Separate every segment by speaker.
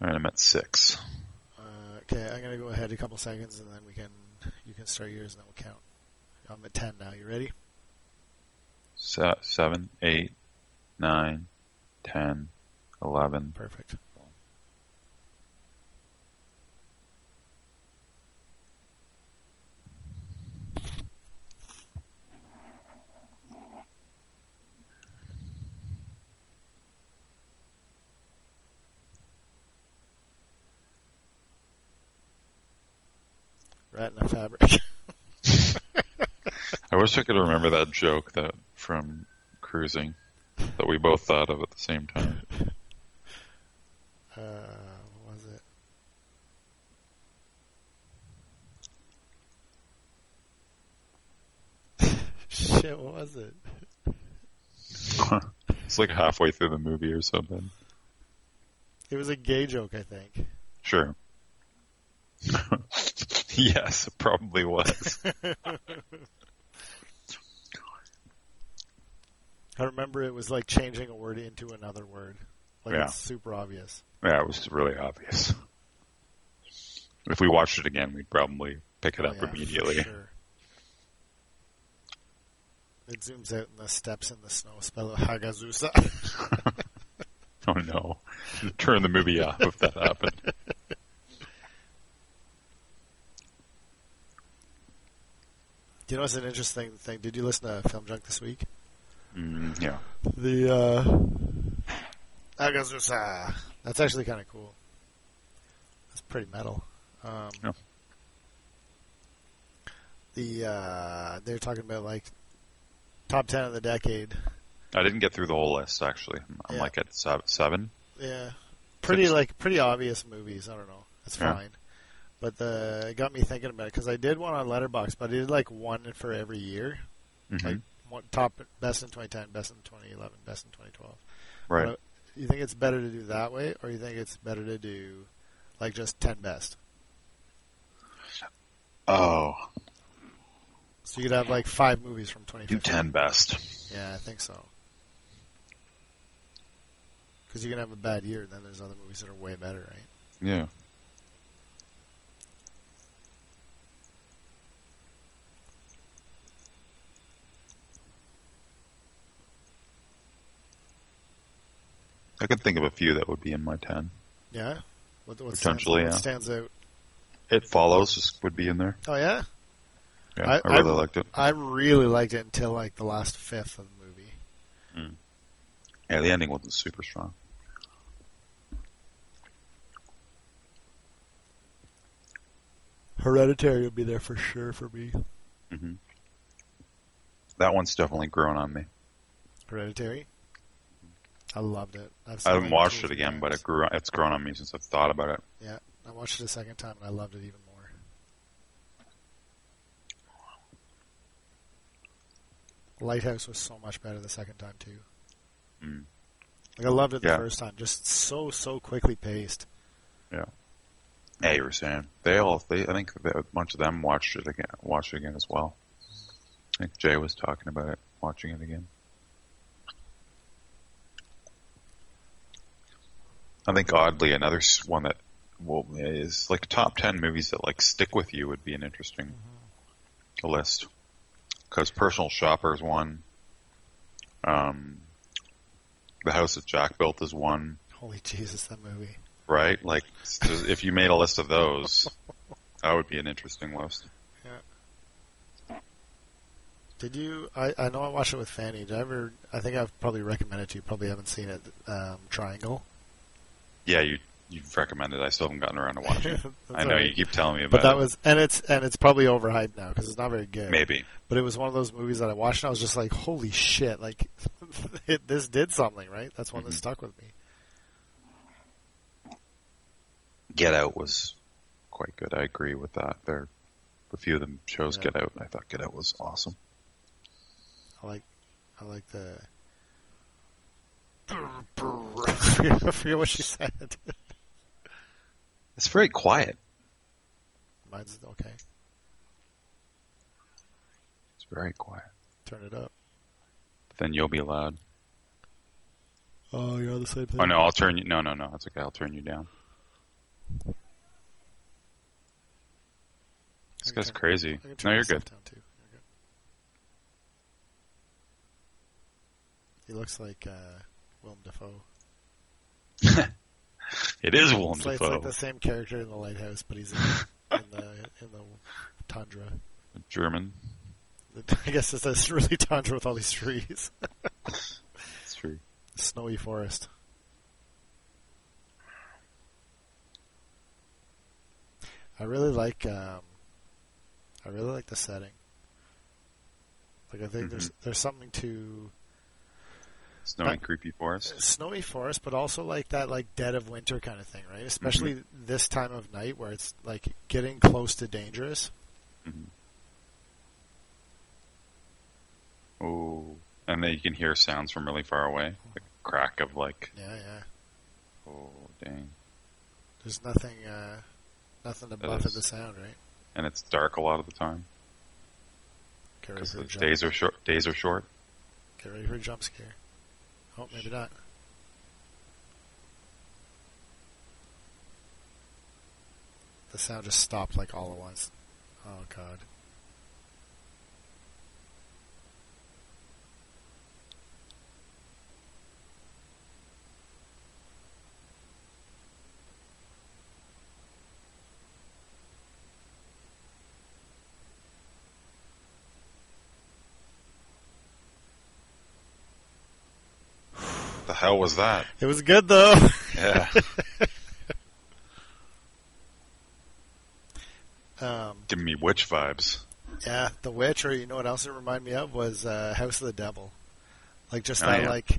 Speaker 1: All right, I'm at six.
Speaker 2: Uh, okay, I'm gonna go ahead a couple seconds, and then we can you can start yours, and then we'll count. I'm at ten now. You ready?
Speaker 1: Se- seven, eight, nine, ten, eleven.
Speaker 2: Perfect. A fabric.
Speaker 1: I wish I could remember that joke that from cruising that we both thought of at the same time.
Speaker 2: uh, what was it? Shit, what was it?
Speaker 1: it's like halfway through the movie or something.
Speaker 2: It was a gay joke, I think.
Speaker 1: Sure. yes, it probably was.
Speaker 2: I remember it was like changing a word into another word. Like
Speaker 1: Yeah.
Speaker 2: it's super obvious.
Speaker 1: Yeah, it was really obvious. If we watched it again, we'd probably pick it
Speaker 2: Oh,
Speaker 1: up
Speaker 2: yeah,
Speaker 1: immediately.
Speaker 2: sure. It zooms out in the steps in the snow. Spell it Hagazussa.
Speaker 1: Oh no. Turn the movie off if that happened.
Speaker 2: Do you know what's an interesting thing? Did you listen to Film Junk this week?
Speaker 1: Mm, yeah.
Speaker 2: The uh Hagazussa. That's actually kind of cool. That's pretty metal. Um,
Speaker 1: Yeah.
Speaker 2: The uh, they're talking about like top ten of the decade.
Speaker 1: I didn't get through the whole list actually. I'm
Speaker 2: Yeah.
Speaker 1: like at seven.
Speaker 2: Yeah, pretty
Speaker 1: Six.
Speaker 2: like pretty obvious movies. I don't know. It's
Speaker 1: Yeah.
Speaker 2: fine, but the it got me thinking about it because I did one on Letterboxd, but I did like one for every year.
Speaker 1: Mhm.
Speaker 2: Like one, top best in 2010, best in 2011, best in 2012.
Speaker 1: right.
Speaker 2: But you think it's better to do that way, or you think it's better to do like just 10 best?
Speaker 1: Oh,
Speaker 2: So you could have like five movies from
Speaker 1: do ten best.
Speaker 2: Yeah, I think so. Because you can have a bad year, and then there's other movies that are way better, right?
Speaker 1: Yeah. I could think of a few that would be in my ten.
Speaker 2: Yeah. What, what
Speaker 1: Potentially,
Speaker 2: stands,
Speaker 1: yeah.
Speaker 2: what stands out?
Speaker 1: It follows would be in there.
Speaker 2: Oh yeah,
Speaker 1: Yeah,
Speaker 2: I-
Speaker 1: I, really
Speaker 2: I-
Speaker 1: liked it.
Speaker 2: I really liked it until like the last fifth of the movie.
Speaker 1: Yeah, the ending wasn't super strong.
Speaker 2: Hereditary would be there for sure for me.
Speaker 1: hmm That one's definitely grown on me.
Speaker 2: Hereditary. I loved it. I've
Speaker 1: I haven't watched it again, but it grew. It's grown on me since I've thought about it.
Speaker 2: Yeah, I watched it a second time and I loved it even more. Lighthouse was so much better the second time too.
Speaker 1: Mm.
Speaker 2: Like I loved it the
Speaker 1: Yeah.
Speaker 2: first time, just so so quickly paced.
Speaker 1: Yeah, you were saying they all. They, I think a bunch of them watched it again. Watched it again as well. I think Jay was talking about it, watching it again. I think oddly another one that well is like top ten movies that like stick with you would be an interesting list because Personal Shopper is one. Um, The House that Jack Built is one.
Speaker 2: Holy Jesus, that movie!
Speaker 1: right? Like, if you made a list of those, that would be an interesting list. Yeah.
Speaker 2: Did you? I, I know I watched it with Fanny. Did I ever? I think I've probably recommended it to you. Probably haven't seen it. Um, Triangle.
Speaker 1: Yeah, you you've recommended. I still haven't gotten around to watching. it. I know
Speaker 2: right.
Speaker 1: you keep telling me about
Speaker 2: But that
Speaker 1: it.
Speaker 2: was, and it's and it's probably overhyped now because it's not very good.
Speaker 1: Maybe.
Speaker 2: But it was one of those movies that I watched and I was just like, holy shit! Like, it, this did something, right? That's one that
Speaker 1: Mhm.
Speaker 2: stuck with me.
Speaker 1: Get Out was quite good. I agree with that. There, a few of them shows
Speaker 2: Yeah.
Speaker 1: Get Out. and I thought Get Out was awesome.
Speaker 2: I like, I like the. I forget what she said.
Speaker 1: It's very quiet.
Speaker 2: Mine's okay.
Speaker 1: It's very quiet.
Speaker 2: Turn it up.
Speaker 1: Then you'll be loud.
Speaker 2: Oh, you're on the same thing.
Speaker 1: Oh no, I'll turn you. No, no, no. It's okay. I'll turn you down. This guy's crazy.
Speaker 2: I can turn
Speaker 1: No, you're good.
Speaker 2: Down too. You're good. He looks like uh, Willem Dafoe.
Speaker 1: It is Willem
Speaker 2: like, it's like the same character in the lighthouse, but he's in, in the in the tundra.
Speaker 1: German.
Speaker 2: I guess it's a really tundra with all these trees,
Speaker 1: It's true.
Speaker 2: snowy forest. I really like. Um, I really like the setting. Like I think there's there's something to
Speaker 1: Snowy,
Speaker 2: Uh,
Speaker 1: creepy forest.
Speaker 2: snowy forest, but also like that like dead of winter kind of thing, right? Especially this time of night where it's like getting close to dangerous.
Speaker 1: Oh, and then you can hear sounds from really far away. The crack of like,
Speaker 2: Yeah, yeah.
Speaker 1: oh dang.
Speaker 2: There's nothing, uh, nothing to
Speaker 1: is-
Speaker 2: the sound, right?
Speaker 1: And it's dark a lot of the time because
Speaker 2: for a
Speaker 1: the
Speaker 2: jump.
Speaker 1: days are short. Days are short.
Speaker 2: Get ready for a jump scare. Oh, maybe not. The sound just stopped like all at once. Oh god.
Speaker 1: Hell was that?
Speaker 2: It was good though.
Speaker 1: Yeah,
Speaker 2: um,
Speaker 1: giving me witch vibes.
Speaker 2: yeah, The Witch, or you know what else it reminded me of was uh, House of the Devil. Like just
Speaker 1: Oh,
Speaker 2: that,
Speaker 1: yeah.
Speaker 2: like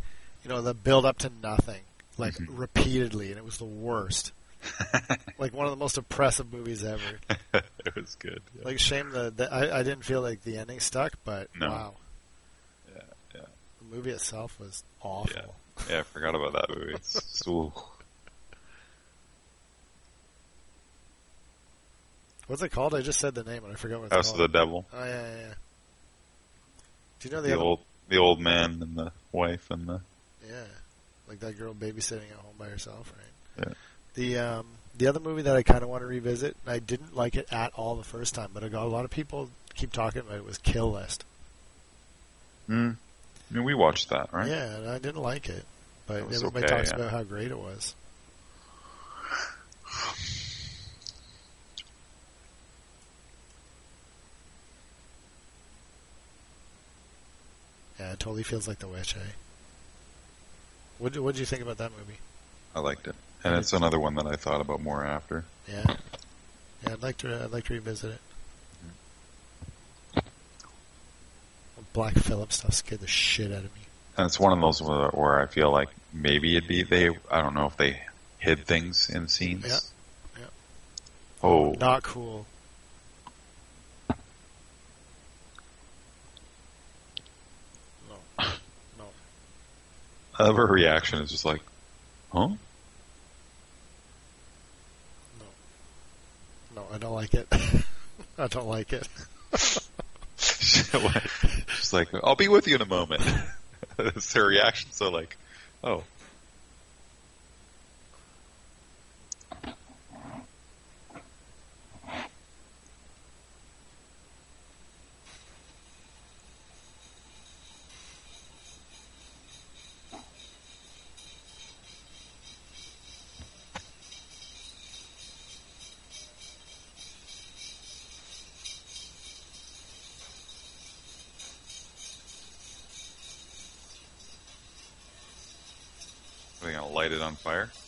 Speaker 2: you know, the build up to nothing, like
Speaker 1: Mhm.
Speaker 2: repeatedly, and it was the worst. like one of the most oppressive movies ever.
Speaker 1: it was good. Yeah.
Speaker 2: Like shame the, the I, I didn't feel like the ending stuck, but
Speaker 1: No.
Speaker 2: wow,
Speaker 1: yeah, yeah,
Speaker 2: the movie itself was awful.
Speaker 1: Yeah. I forgot about that movie. It's ooh.
Speaker 2: What's it called? I just said the name and I forgot what it's
Speaker 1: House of
Speaker 2: called.
Speaker 1: the Devil.
Speaker 2: Oh yeah, yeah, yeah. Do you know the,
Speaker 1: The
Speaker 2: other?
Speaker 1: old, the old man and the wife and the.
Speaker 2: Yeah, like that girl babysitting at home by herself, right?
Speaker 1: Yeah.
Speaker 2: The um the other movie that I kind of want to revisit, and I didn't like it at all the first time, but I got a lot of people keep talking about it. Was Kill List?
Speaker 1: Mm. I mean, we watched that, right?
Speaker 2: Yeah, and I didn't like it, but
Speaker 1: It
Speaker 2: everybody
Speaker 1: okay,
Speaker 2: talks
Speaker 1: yeah.
Speaker 2: about how great it was. Yeah, it totally feels like The Witch, eh? What what did you think about that movie?
Speaker 1: I liked it, and it's another one that I thought about more after.
Speaker 2: Yeah, yeah, I'd like to I'd like to revisit it. Black Phillip stuff scared the shit out of me.
Speaker 1: And it's one of those where, where I feel like maybe it'd be they. I don't know if they hid things in scenes.
Speaker 2: Yeah, yeah.
Speaker 1: Oh,
Speaker 2: Not cool. No, no,
Speaker 1: her reaction is just like, huh?
Speaker 2: no, no. I don't like it. I don't like it.
Speaker 1: She's uh, like, I'll be with you in a moment. That's her reaction. So like, oh, gonna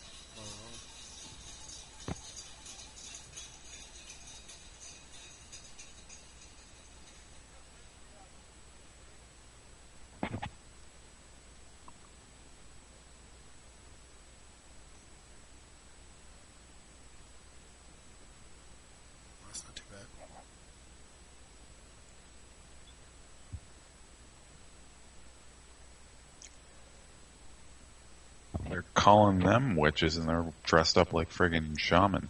Speaker 1: calling them witches, and they're dressed up like friggin' shaman.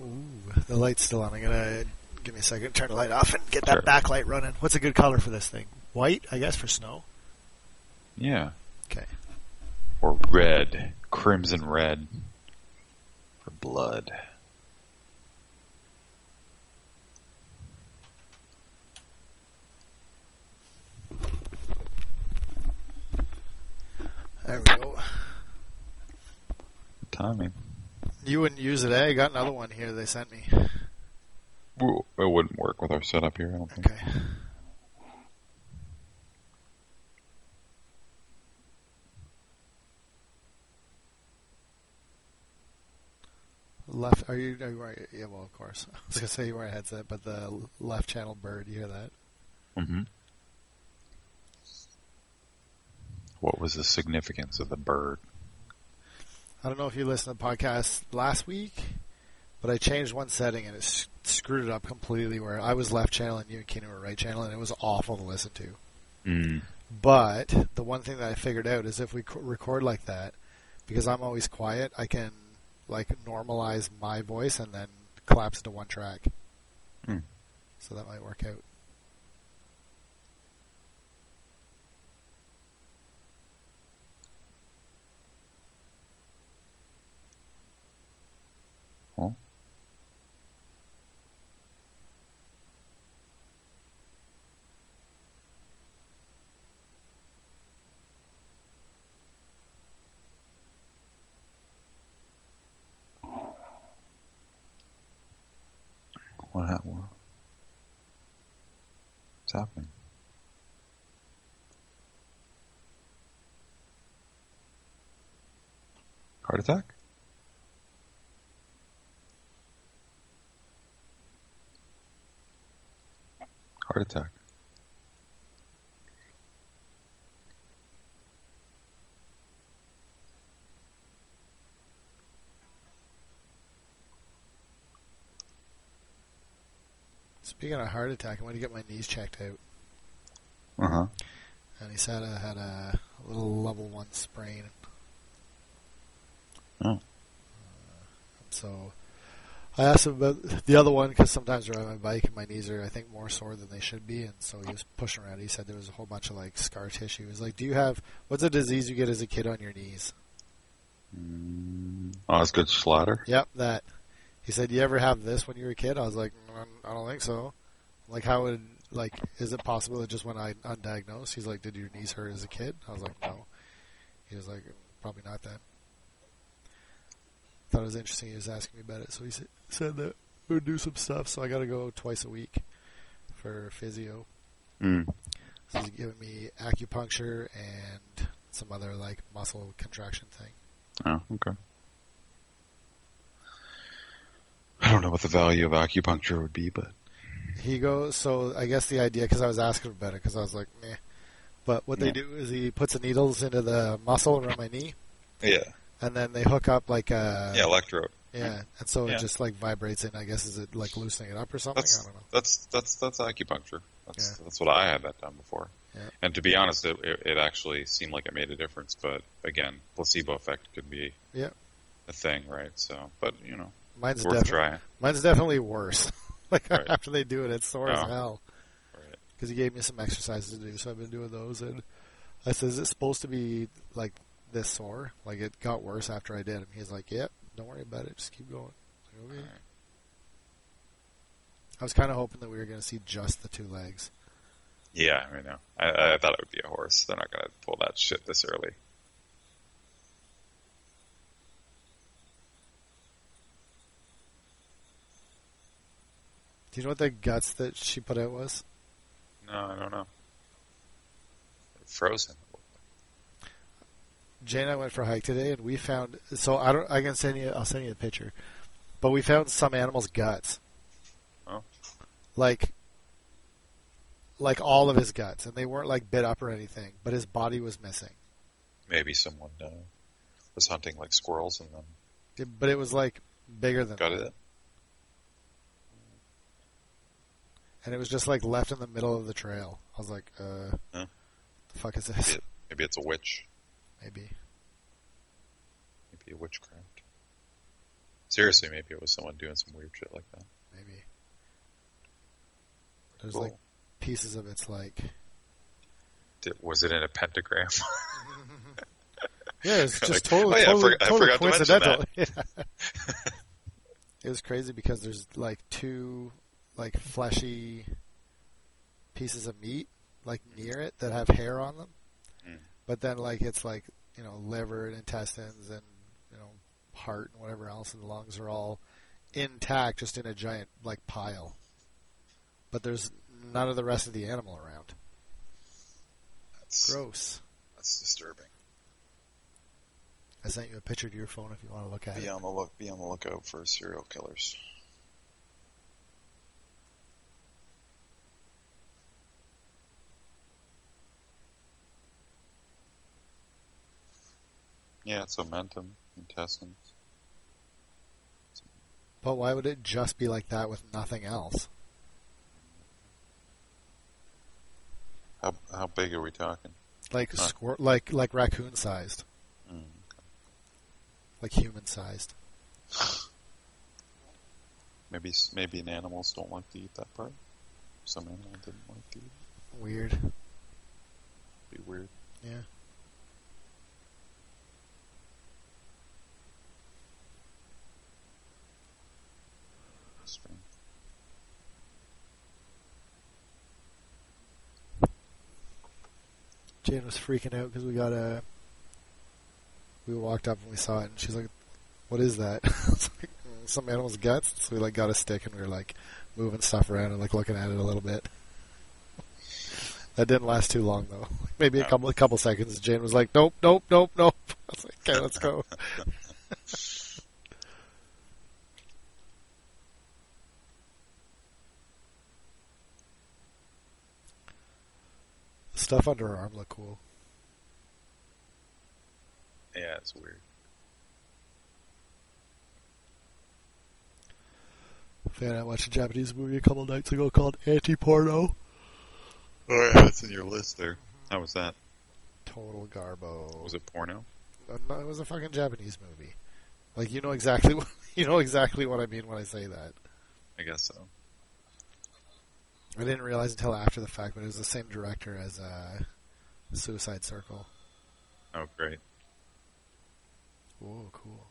Speaker 2: Ooh, the light's still on. I'm gonna give me a second. Turn the light off and get that
Speaker 1: Sure.
Speaker 2: backlight running. What's a good color for this thing? White, I guess, for snow.
Speaker 1: Yeah.
Speaker 2: Okay.
Speaker 1: Or red. Crimson red. For blood.
Speaker 2: There we go.
Speaker 1: Timing.
Speaker 2: You wouldn't use it, eh? I got another one here they sent me.
Speaker 1: It wouldn't work with our setup here, I don't think.
Speaker 2: Okay. Left, are you, are you wearing, yeah, well, of course. I was going to say you wear a headset, but the left channel bird, you hear that?
Speaker 1: Mm-hmm. What was the significance of the bird?
Speaker 2: I don't know if you listened to the podcast last week, but I changed one setting and it screwed it up completely where I was left channel and you and Keenan were right channel and it was awful to listen to.
Speaker 1: Mm.
Speaker 2: But the one thing that I figured out is if we record like that, because I'm always quiet, I can like normalize my voice and then collapse to one track.
Speaker 1: Hmm.
Speaker 2: So that might work out.
Speaker 1: Well. What happened? What's happening? Heart attack? Heart attack.
Speaker 2: Speaking of heart attack, I went to get my knees checked out,
Speaker 1: Uh huh.
Speaker 2: and he said I had a little level one sprain.
Speaker 1: Oh.
Speaker 2: So I asked him about the other one because sometimes I ride my bike and my knees are, I think, more sore than they should be. And so he was pushing around. He said there was a whole bunch of like scar tissue. He was like, "Do you have what's a disease you get as a kid on your knees?"
Speaker 1: Mm. Osgood Schlatter?
Speaker 2: Yep, that. He said, "You ever have this when you were a kid?" I was like, "Mm, "I don't think so." Like, how would like is it possible that just when I undiagnosed? He's like, "Did your knees hurt as a kid?" I was like, "No." He was like, "Probably not then." Thought it was interesting. He was asking me about it, so he said that we would do some stuff. So I got to go twice a week for physio.
Speaker 1: Mm.
Speaker 2: So he's giving me acupuncture and some other like muscle contraction thing.
Speaker 1: Oh, okay. I don't know what the value of acupuncture would be, but
Speaker 2: He goes, so I guess the idea, because I was asking him about it, because I was like, meh. But what they do is he puts the needles into the muscle around my knee,
Speaker 1: yeah,
Speaker 2: and then they hook up like a
Speaker 1: yeah, electrode.
Speaker 2: yeah, and so
Speaker 1: Yeah.
Speaker 2: it just like vibrates. And I guess is it like loosening it up or something?
Speaker 1: That's
Speaker 2: I don't know.
Speaker 1: that's that's that's acupuncture. That's
Speaker 2: Yeah.
Speaker 1: that's what I had that done before.
Speaker 2: Yeah.
Speaker 1: And to be honest, it, it, it actually seemed like it made a difference. But again, placebo effect could be
Speaker 2: Yeah.
Speaker 1: a thing, right? So, but you know,
Speaker 2: Mine's
Speaker 1: worth
Speaker 2: definitely
Speaker 1: trying.
Speaker 2: mine's definitely worse. like
Speaker 1: Right.
Speaker 2: after they do it, it's sore as
Speaker 1: Oh.
Speaker 2: hell.
Speaker 1: Right.
Speaker 2: Because he gave me some exercises to do, so I've been doing those. And I said, "Is it supposed to be like this sore? Like it got worse after I did." And he's like, "Yep, don't worry about it. Just keep going." I was like, okay.
Speaker 1: Alright.
Speaker 2: I was kind of hoping that we were going to see just the two legs.
Speaker 1: Yeah, I know. I, I thought it would be a horse. They're not going to pull that shit this early.
Speaker 2: Do you know what the guts that she put out was?
Speaker 1: No, I don't know. Frozen.
Speaker 2: Jay and I went for a hike today, and we found. So I don't. I can send you. I'll send you the picture. But we found some animal's guts.
Speaker 1: Oh.
Speaker 2: Like. Like all of his guts, and they weren't like bit up or anything, but his body was missing.
Speaker 1: Maybe someone uh, was hunting like squirrels and then
Speaker 2: but it was like bigger than
Speaker 1: got
Speaker 2: that.
Speaker 1: it.
Speaker 2: And it was just like left in the middle of the trail. I was like, uh,
Speaker 1: Huh.
Speaker 2: the fuck is this?
Speaker 1: Maybe, it, maybe it's a witch.
Speaker 2: Maybe.
Speaker 1: Maybe a witchcraft. Seriously, maybe it was someone doing some weird shit like that.
Speaker 2: Maybe. There's
Speaker 1: Cool.
Speaker 2: like pieces of it's like
Speaker 1: Did, was it in a pentagram?
Speaker 2: Yeah, it's
Speaker 1: Like,
Speaker 2: just totally,
Speaker 1: oh yeah, I
Speaker 2: totally,
Speaker 1: I
Speaker 2: totally
Speaker 1: forgot to mention
Speaker 2: coincidental. Yeah. it was crazy because there's like two like fleshy pieces of meat like near it that have hair on them,
Speaker 1: Mm.
Speaker 2: but then like it's like you know liver and intestines and you know heart and whatever else and the lungs are all intact, just in a giant like pile. But there's none of the rest of the animal around.
Speaker 1: That's,
Speaker 2: Gross.
Speaker 1: that's disturbing.
Speaker 2: I sent you a picture to your phone if you want to look at
Speaker 1: Be
Speaker 2: it.
Speaker 1: Be on the look. Be on the lookout for serial killers. Yeah, it's omentum, intestines.
Speaker 2: But why would it just be like that with nothing else?
Speaker 1: How how big are we talking?
Speaker 2: Like
Speaker 1: Huh.
Speaker 2: squir- like like raccoon sized,
Speaker 1: Mm.
Speaker 2: like human sized.
Speaker 1: Maybe maybe animals don't like to eat that part. Some animal didn't like to eat. it.
Speaker 2: Weird.
Speaker 1: Be weird.
Speaker 2: Yeah. Jane was freaking out because we got a. We walked up and we saw it, and she's like, "What is that?" It's like, "Mm, Some animal's guts. So we like got a stick and we were like moving stuff around and like looking at it a little bit. That didn't last too long though. Maybe a couple a couple seconds. Jane was like, "Nope, nope, nope, nope." I was like, "Okay, let's go." Stuff under her arm looked cool.
Speaker 1: Yeah, it's weird.
Speaker 2: Fan, I watched a Japanese movie a couple nights ago called Anti-Porno.
Speaker 1: Oh yeah, it's in your list there. How was that?
Speaker 2: Total garbo.
Speaker 1: Was it porno?
Speaker 2: Uh, no, it was a fucking Japanese movie. Like you know exactly what you know exactly what I mean when I say that.
Speaker 1: I guess so.
Speaker 2: I didn't realize until after the fact, but it was the same director as uh, Suicide Circle.
Speaker 1: Oh, great.
Speaker 2: Whoa, cool.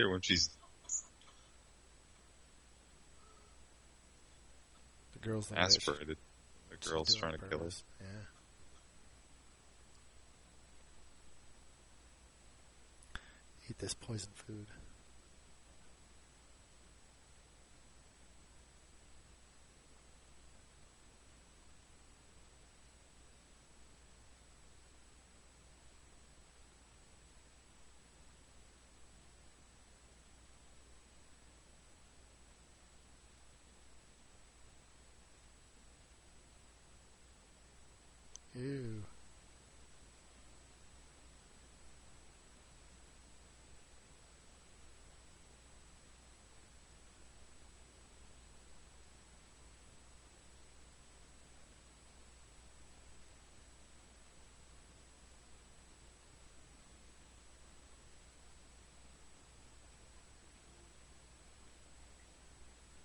Speaker 1: Feed her when she's
Speaker 2: The girl's
Speaker 1: aspirated. The
Speaker 2: She's
Speaker 1: girl's trying to
Speaker 2: on
Speaker 1: kill her.
Speaker 2: purpose. Yeah. Eat this poison food. Ew.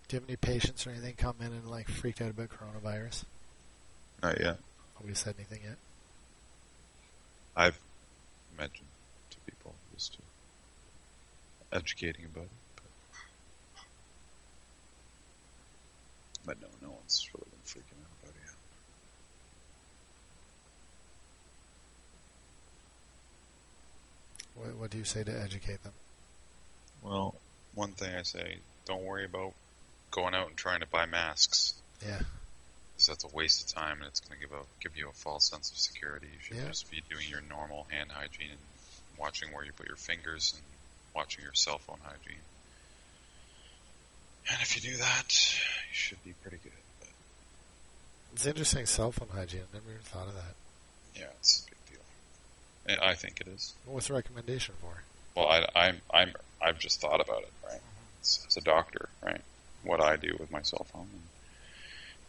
Speaker 2: Do you have any patients or anything come in and like freaked out about coronavirus?
Speaker 1: Not yet.
Speaker 2: Nobody said anything yet.
Speaker 1: I've mentioned to people just to educating about it, but, but no, no one's really been freaking out about it yet.
Speaker 2: What, what do you say to educate them?
Speaker 1: Well, one thing I say, don't worry about going out and trying to buy masks.
Speaker 2: Yeah.
Speaker 1: Because that's a waste of time and it's going to give a give you a false sense of security. You should
Speaker 2: Yeah.
Speaker 1: just be doing your normal hand hygiene and watching where you put your fingers and watching your cell phone hygiene. And if you do that, you should be pretty good. But
Speaker 2: It's interesting cell phone hygiene. I never even thought of that.
Speaker 1: Yeah, it's a big deal. I think it is.
Speaker 2: What's the recommendation for?
Speaker 1: Well, I, I'm I'm I've just thought about it, right? Mm-hmm. As, as a doctor, right? What I do with my cell phone. And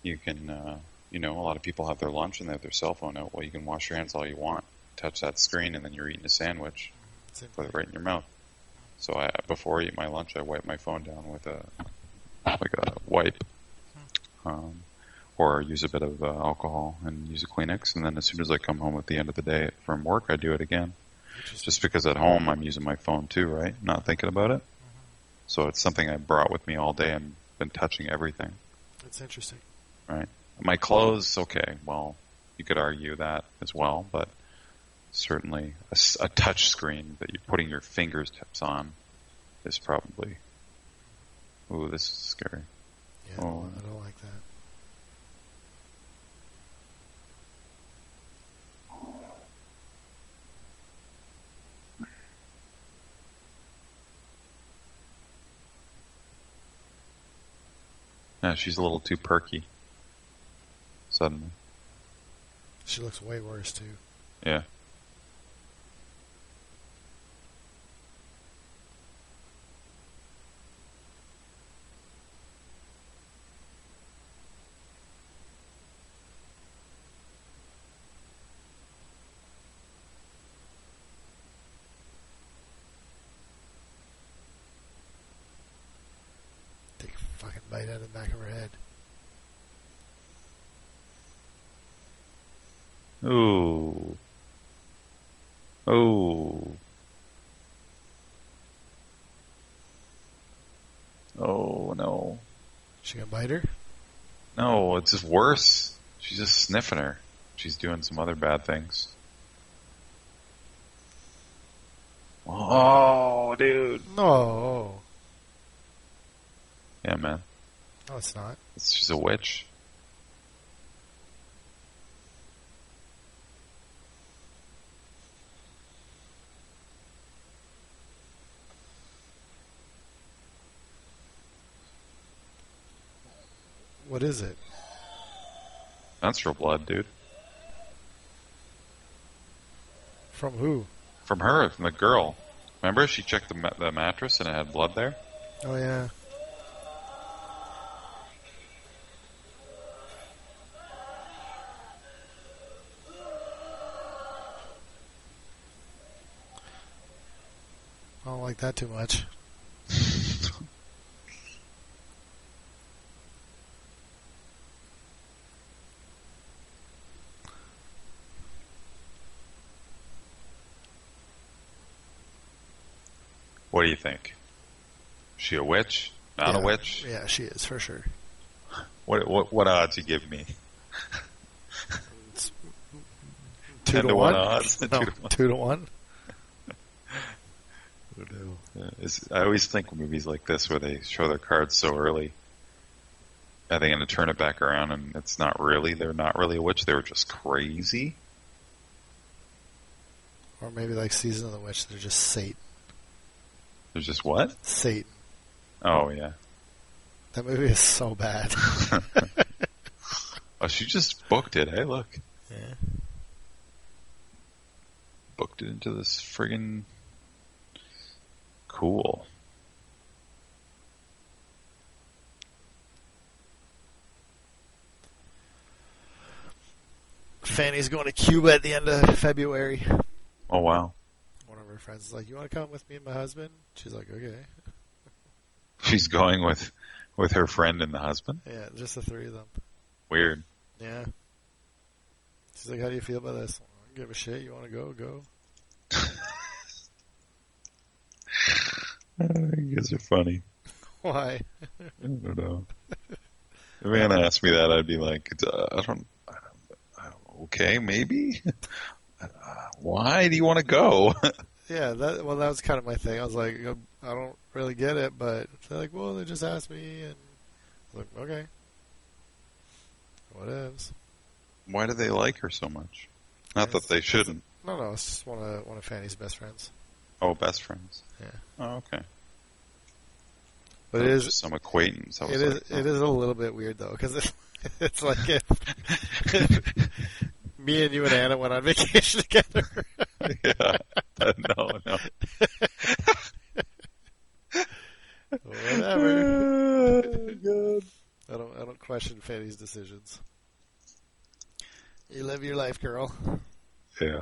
Speaker 1: You can, uh, you know, a lot of people have their lunch and they have their cell phone out. Well, you can wash your hands all you want, touch that screen, and then you're eating a sandwich with it right in your mouth. So I, before I eat my lunch, I wipe my phone down with a like a wipe, um, or use a bit of uh, alcohol and use a Kleenex. And then as soon as I come home at the end of the day from work, I do it again. Just because at home I'm using my phone too, right? Not thinking about it. So it's something I brought with me all day and been touching everything,
Speaker 2: It's interesting.
Speaker 1: right? My clothes, okay, well, you could argue that as well, but certainly a touch screen that you're putting your fingertips on is probably, ooh, this is scary.
Speaker 2: Yeah,
Speaker 1: Oh.
Speaker 2: I don't like that.
Speaker 1: Yeah, she's a little too perky. Suddenly.
Speaker 2: She looks way worse too.
Speaker 1: Yeah.
Speaker 2: Take a fucking bite out of the back of her head.
Speaker 1: Ooh. Ooh. Oh no.
Speaker 2: She gonna bite her?
Speaker 1: No, it's just worse. She's just sniffing her. She's doing some other bad things. Oh, dude.
Speaker 2: No.
Speaker 1: Yeah, man.
Speaker 2: No, it's not.
Speaker 1: It's, she's a witch.
Speaker 2: What is it?
Speaker 1: Menstrual blood, dude.
Speaker 2: From who?
Speaker 1: From her, from the girl. Remember, she checked the, ma- the mattress and it had blood there?
Speaker 2: Oh yeah. I don't like that too much.
Speaker 1: think? She a witch? Not
Speaker 2: yeah.
Speaker 1: a witch?
Speaker 2: Yeah, she is for sure.
Speaker 1: What, what what odds you give me?
Speaker 2: Two to,
Speaker 1: to
Speaker 2: one.
Speaker 1: one odds?
Speaker 2: No,
Speaker 1: Two to one.
Speaker 2: two to one.
Speaker 1: I always think movies like this where they show their cards so early, are they going to turn it back around and it's not really, they're not really a witch, they were just crazy?
Speaker 2: Or maybe like Season of the Witch, they're just Satan.
Speaker 1: They're just what?
Speaker 2: Satan.
Speaker 1: Oh, yeah.
Speaker 2: That movie is so bad.
Speaker 1: Oh, she just booked it, hey, look.
Speaker 2: yeah.
Speaker 1: Booked it into this friggin' cool.
Speaker 2: Fanny's going to Cuba at the end of February.
Speaker 1: Oh, wow.
Speaker 2: Her friends is like, "You want to come with me and my husband?" She's like, "Okay."
Speaker 1: She's going with, with her friend and the husband?
Speaker 2: Yeah, just the three of them.
Speaker 1: Weird.
Speaker 2: Yeah. She's like, "How do you feel about this?" I don't give a shit. You want to go? Go.
Speaker 1: you guys are funny.
Speaker 2: Why?
Speaker 1: I don't know. If a man asked me that, I'd be like, uh, I don't, I I don't okay, maybe. Uh, why do you want to go?
Speaker 2: Yeah, that well, that was kind of my thing. I was like, I don't really get it, but they're like, well, they just asked me, and I was like, okay, what is?
Speaker 1: why do they like her so much? Not that they shouldn't.
Speaker 2: No, no, it's just one of one of Fanny's best friends.
Speaker 1: Oh, best friends.
Speaker 2: Yeah.
Speaker 1: Oh, okay.
Speaker 2: But it is
Speaker 1: just some acquaintance. I was
Speaker 2: it is
Speaker 1: like,
Speaker 2: it oh. is a little bit weird though because it's like if me and you and Anna went on vacation together.
Speaker 1: yeah. No, no.
Speaker 2: Whatever. I don't. I don't question Fanny's decisions. You live your life, girl.
Speaker 1: Yeah.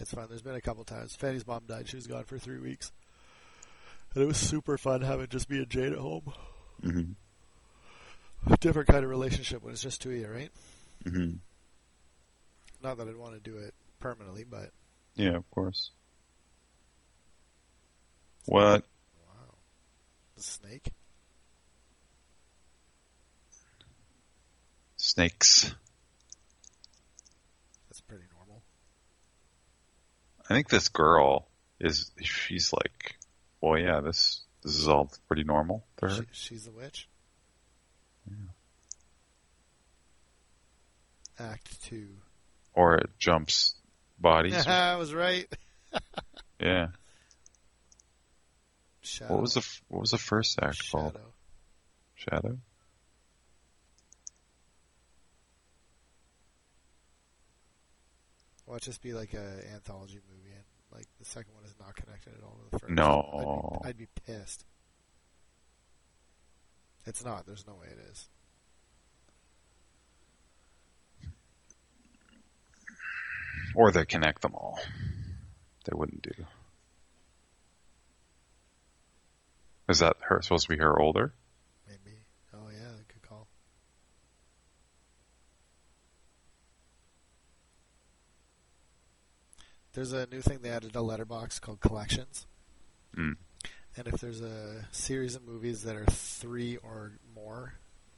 Speaker 2: It's fun. There's been a couple times. Fanny's mom died. She was gone for three weeks, and it was super fun having just me and Jade at home.
Speaker 1: hmm
Speaker 2: Different kind of relationship when it's just two of you, right?
Speaker 1: hmm
Speaker 2: Not that I'd want to do it permanently, but
Speaker 1: Yeah, of course. What?
Speaker 2: wow, the snake.
Speaker 1: Snakes.
Speaker 2: That's pretty normal.
Speaker 1: I think this girl is, she's like, well, yeah, this, this is all pretty normal to her.
Speaker 2: She, she's the witch. Act two.
Speaker 1: Or it jumps bodies.
Speaker 2: I was right.
Speaker 1: yeah.
Speaker 2: Shadow.
Speaker 1: What was the, what was the first act called?
Speaker 2: Shadow.
Speaker 1: Shadow?
Speaker 2: Well, it'd just be like a anthology movie, and like the second one is not connected at all to the first.
Speaker 1: No.
Speaker 2: I'd be, I'd be pissed. It's not. There's no way it is.
Speaker 1: Or they connect them all. They wouldn't do. Is that her supposed to be her older?
Speaker 2: Maybe. Oh yeah, good call. There's a new thing they added a Letterboxd called collections.
Speaker 1: Mm.
Speaker 2: And if there's a series of movies that are three or more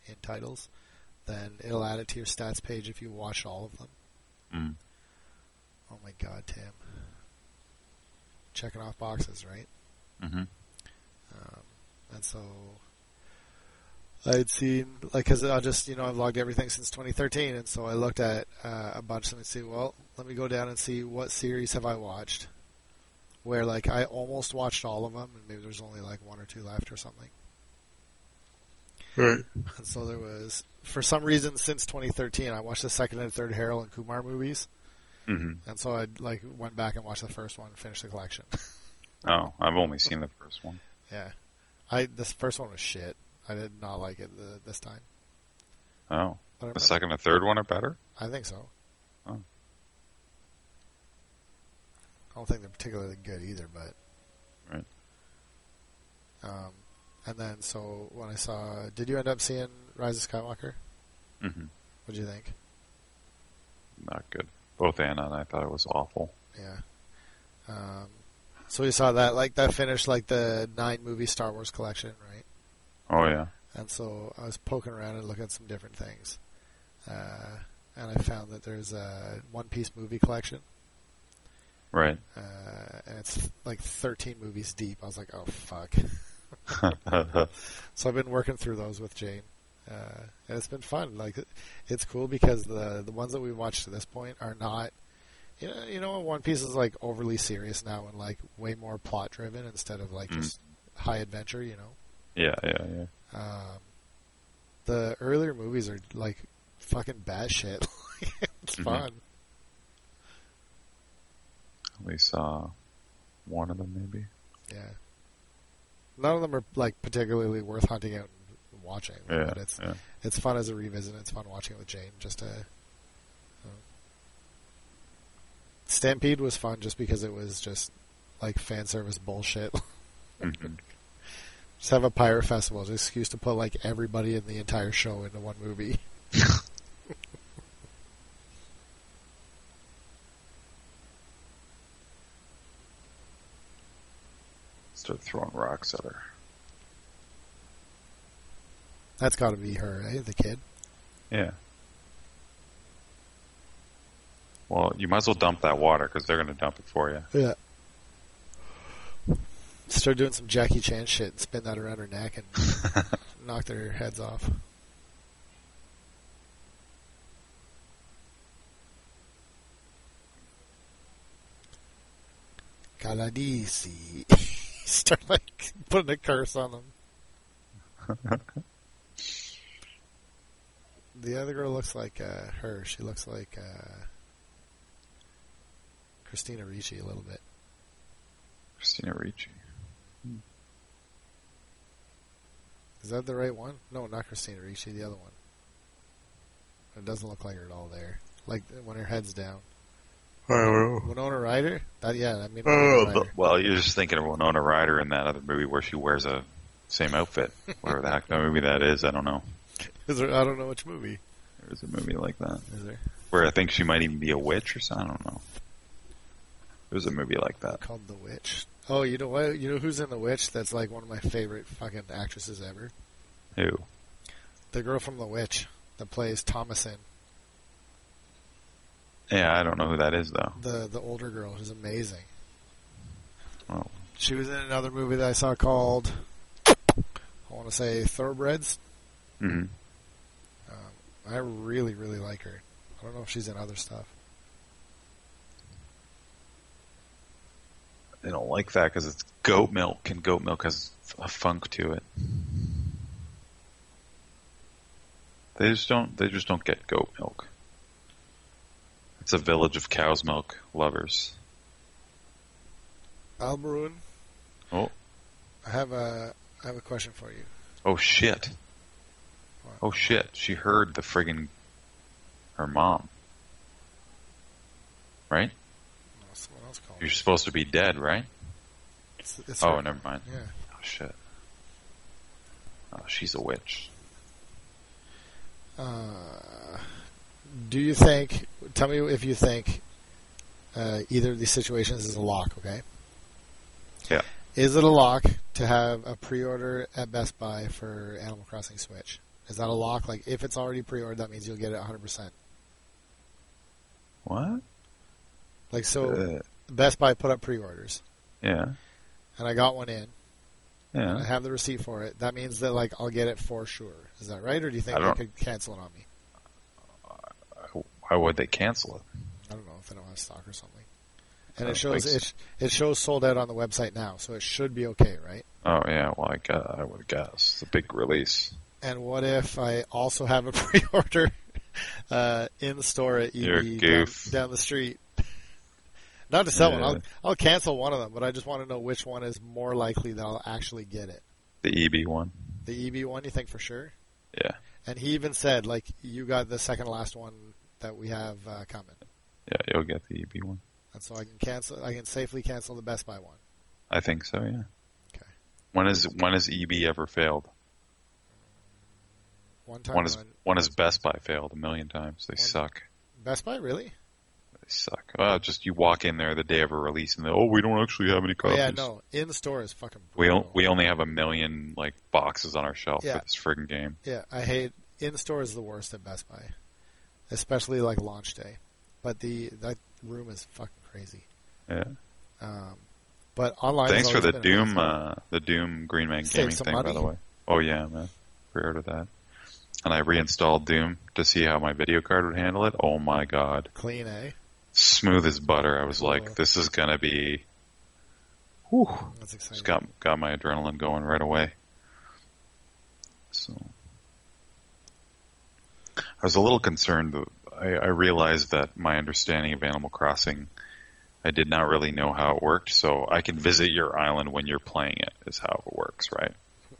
Speaker 2: in titles, then it'll add it to your stats page if you watch all of them.
Speaker 1: Mm.
Speaker 2: Oh my god, Tim. Checking off boxes, right?
Speaker 1: hmm
Speaker 2: Um, and so I'd seen, like, cause I just, you know, I've logged everything since 2013, and so I looked at uh, a bunch and I see, well, let me go down and see what series have I watched. Where, like, I almost watched all of them, and maybe there's only, like, one or two left or something.
Speaker 1: Right.
Speaker 2: And so there was, for some reason, since 2013, I watched the second and third Harold and Kumar movies,
Speaker 1: hmm
Speaker 2: and so I, like, went back and watched the first one, and finished the collection.
Speaker 1: Oh, I've only seen the first one.
Speaker 2: yeah. I, this first one was shit. I did not like it the, this time.
Speaker 1: Oh, the second and third one are better.
Speaker 2: I think so.
Speaker 1: Oh.
Speaker 2: I don't think they're particularly good either, but.
Speaker 1: Right.
Speaker 2: Um, and then so when I saw, did you end up seeing Rise of Skywalker?
Speaker 1: Mm-hmm.
Speaker 2: What do you think?
Speaker 1: Not good. Both Anna and I thought it was awful.
Speaker 2: Yeah. Um, so we saw that like that finished like the nine movie Star Wars collection, right?
Speaker 1: Oh yeah.
Speaker 2: And so I was poking around and looking at some different things, uh, and I found that there's a One Piece movie collection.
Speaker 1: Right.
Speaker 2: uh, and it's like 13 movies deep. I was like, oh fuck. So I've been working through those with Jane, uh, and it's been fun. Like, it's cool because the the ones that we watched to this point are not, you know, you know, One Piece is like overly serious now and like way more plot driven instead of like
Speaker 1: Mm.
Speaker 2: just high adventure. You know,
Speaker 1: yeah, yeah, yeah.
Speaker 2: um, the earlier movies are like fucking bad shit. it's
Speaker 1: Mhm.
Speaker 2: fun.
Speaker 1: We saw one of them maybe.
Speaker 2: Yeah. None of them are like particularly worth hunting out watching,
Speaker 1: Yeah.
Speaker 2: but it's
Speaker 1: yeah.
Speaker 2: it's fun as a revisit. It's fun watching it with Jane. Just to Stampede was fun just because it was just like fan service bullshit.
Speaker 1: Mhm.
Speaker 2: just have a pirate festival, an excuse to put like everybody in the entire show into one movie.
Speaker 1: Start throwing rocks at her.
Speaker 2: That's got to be her, eh? The kid.
Speaker 1: Yeah. Well, you might as well dump that water because they're going to dump it for you.
Speaker 2: Yeah. Start doing some Jackie Chan shit and spin that around her neck and knock their heads off. Galadisi. Start like putting a curse on them. The other girl looks like uh, her. She looks like uh, Christina Ricci a little bit.
Speaker 1: Christina Ricci.
Speaker 2: Is that the right one? No, not Christina Ricci. The other one. It doesn't look like her at all there. Like when her head's down.
Speaker 1: I don't know.
Speaker 2: Winona Ryder? That yeah, I mean.
Speaker 1: Oh,
Speaker 2: Winona
Speaker 1: well, you're just thinking of Winona Ryder in that other movie where she wears a same outfit. Whatever the heck that movie that is, I don't know.
Speaker 2: Is there? I don't know which movie.
Speaker 1: There's a movie like that
Speaker 2: Is there?
Speaker 1: where I think she might even be a witch or something. I don't know. There's a movie like that.
Speaker 2: Called The Witch. Oh, you know what? You know who's in The Witch? That's like one of my favorite fucking actresses ever.
Speaker 1: Who?
Speaker 2: The girl from The Witch that plays Thomasin.
Speaker 1: Yeah, I don't know who that is though.
Speaker 2: The the older girl who's amazing.
Speaker 1: Oh.
Speaker 2: She was in another movie that I saw called I want to say Thoroughbreds.
Speaker 1: hmm
Speaker 2: Um, I really really like her. I don't know if she's in other stuff.
Speaker 1: They don't like that because it's goat milk, and goat milk has a funk to it. They just don't. They just don't get goat milk. It's a village of cow's milk lovers.
Speaker 2: Albrun.
Speaker 1: Oh.
Speaker 2: I have a I have a question for you.
Speaker 1: Oh shit! Oh shit! She heard the friggin' her mom. Right? You're supposed to be dead, right?
Speaker 2: It's, it's
Speaker 1: Oh,
Speaker 2: her.
Speaker 1: never mind.
Speaker 2: Yeah.
Speaker 1: Oh shit! Oh, she's a witch.
Speaker 2: Uh, do you think? Tell me if you think uh, either of these situations is a lock. Okay.
Speaker 1: Yeah.
Speaker 2: Is it a lock to have a pre-order at Best Buy for Animal Crossing Switch? Is that a lock? Like, if it's already pre-ordered, that means you'll get it 100. percent
Speaker 1: What?
Speaker 2: Like, so
Speaker 1: Uh,
Speaker 2: Best Buy put up pre-orders,
Speaker 1: yeah.
Speaker 2: and I got one in.
Speaker 1: Yeah.
Speaker 2: I have the receipt for it. That means that like I'll get it for sure. Is that right, or do you think they could cancel it on me?
Speaker 1: Why would they cancel it?
Speaker 2: I don't know if they don't have stock or something. And it shows
Speaker 1: think
Speaker 2: it it shows sold out on the website now, so it should be okay, right?
Speaker 1: Oh yeah, well I guess, I would guess it's a big release.
Speaker 2: And what if I also have a pre-order uh, in the store at EB down, down the street? Not to sell one. I'll, I'll cancel one of them, but I just want to know which one is more likely that I'll actually get it.
Speaker 1: The EB one.
Speaker 2: The EB one, you think for sure?
Speaker 1: Yeah,
Speaker 2: And he even said, like, you got the second last one that we have uh, coming,
Speaker 1: yeah, you'll get the EB one.
Speaker 2: and so I can cancel. I can safely cancel the Best Buy one.
Speaker 1: I think so. Yeah.
Speaker 2: Okay.
Speaker 1: When is when has EB ever failed?
Speaker 2: One time
Speaker 1: When has
Speaker 2: on
Speaker 1: when has Best Buy failed? A million times. They
Speaker 2: One-
Speaker 1: suck.
Speaker 2: Best Buy, really?
Speaker 1: They suck. Well, just you walk in there the day of a release and they, oh, we don't actually have any
Speaker 2: Oh,
Speaker 1: copies.
Speaker 2: yeah, no. In the store is fucking
Speaker 1: We
Speaker 2: brutal.
Speaker 1: on, we only have a million like boxes on our shelf
Speaker 2: Yeah.
Speaker 1: for this friggin' game.
Speaker 2: Yeah, I hate in store is the worst at Best Buy, especially like launch day. But the that room is fucking crazy.
Speaker 1: Yeah.
Speaker 2: Um, but online.
Speaker 1: Thanks for the Doom, uh, the Doom Green Man gaming thing, by the way. Oh yeah, man, pre-ordered that. And I reinstalled Doom to see how my video card would handle it. Oh my god,
Speaker 2: Clean, eh?
Speaker 1: smooth as butter. I was
Speaker 2: Oh.
Speaker 1: like, this is gonna be. Whew.
Speaker 2: That's exciting.
Speaker 1: Just got got my adrenaline going right away. So I was a little concerned. that I, I realized that my understanding of Animal Crossing, I did not really know how it worked. So I can visit your island when you're playing it. Is how it works, right?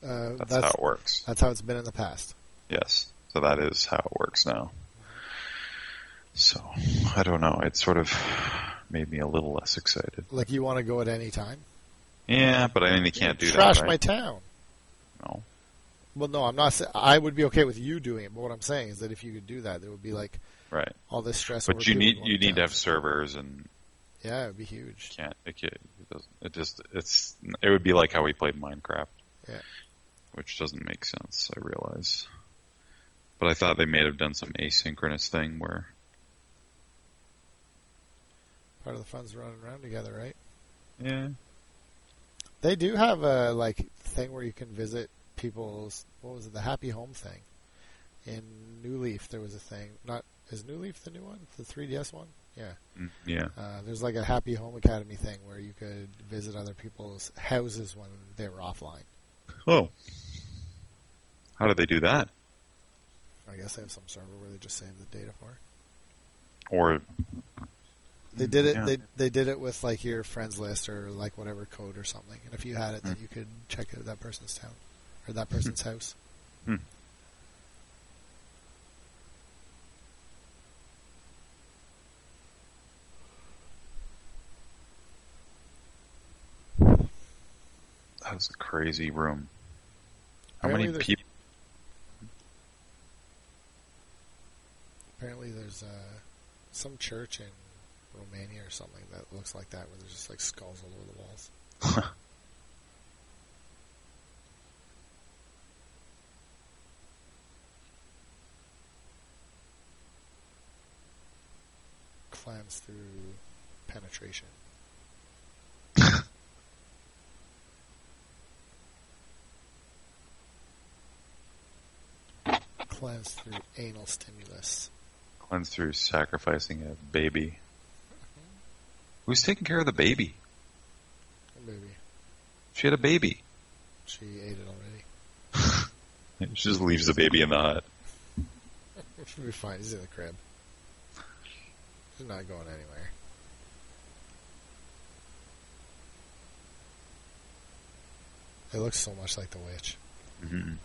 Speaker 2: Uh,
Speaker 1: That's,
Speaker 2: that's
Speaker 1: how it works.
Speaker 2: that's how it's been in the past.
Speaker 1: Yes. So that is how it works now. So I don't know. It sort of made me a little less excited.
Speaker 2: Like you want to go at any time.
Speaker 1: Yeah, but I mean, you can't do that.
Speaker 2: Trash
Speaker 1: that.
Speaker 2: my town.
Speaker 1: No.
Speaker 2: Well, no, I'm not. I would be okay with you doing it, but what I'm saying is that if you could do that, there would be like
Speaker 1: Right.
Speaker 2: all this stress.
Speaker 1: But you need you need to have servers and
Speaker 2: Yeah, it would be huge.
Speaker 1: can't it, can't, it doesn't it just it's it would be like how we played Minecraft.
Speaker 2: Yeah.
Speaker 1: Which doesn't make sense, I realize. But I thought they may have done some asynchronous thing where
Speaker 2: Part of the fun's running around together, right?
Speaker 1: yeah.
Speaker 2: They do have a like thing where you can visit people's what was it the Happy Home thing in New Leaf. There was a thing. Not is New Leaf the new one, the 3DS one? Yeah.
Speaker 1: mm, Yeah.
Speaker 2: Uh, there's like a Happy Home Academy thing where you could visit other people's houses when they were offline.
Speaker 1: Oh. How did they do that?
Speaker 2: I guess they have some server where they just save the data for.
Speaker 1: Or
Speaker 2: They did it.
Speaker 1: Yeah.
Speaker 2: They they did it with like your friends list or like whatever code or something. And if you had it, then
Speaker 1: Hmm.
Speaker 2: you could check it at that person's town or that person's house.
Speaker 1: Hmm. that was a crazy room. How
Speaker 2: Apparently
Speaker 1: many people?
Speaker 2: Apparently, there's uh, some church in Romania or something that looks like that, where there's just like skulls all over the walls. Clams through penetration. Cleanse through anal stimulus.
Speaker 1: Cleanse through sacrificing a baby. Who's taking care of the baby?
Speaker 2: Oh, baby,
Speaker 1: She had a baby.
Speaker 2: she ate it already.
Speaker 1: She just leaves the baby in the hut.
Speaker 2: She'll be fine. He's in the crib. He's not going anywhere. It looks so much like the witch.
Speaker 1: Mhm.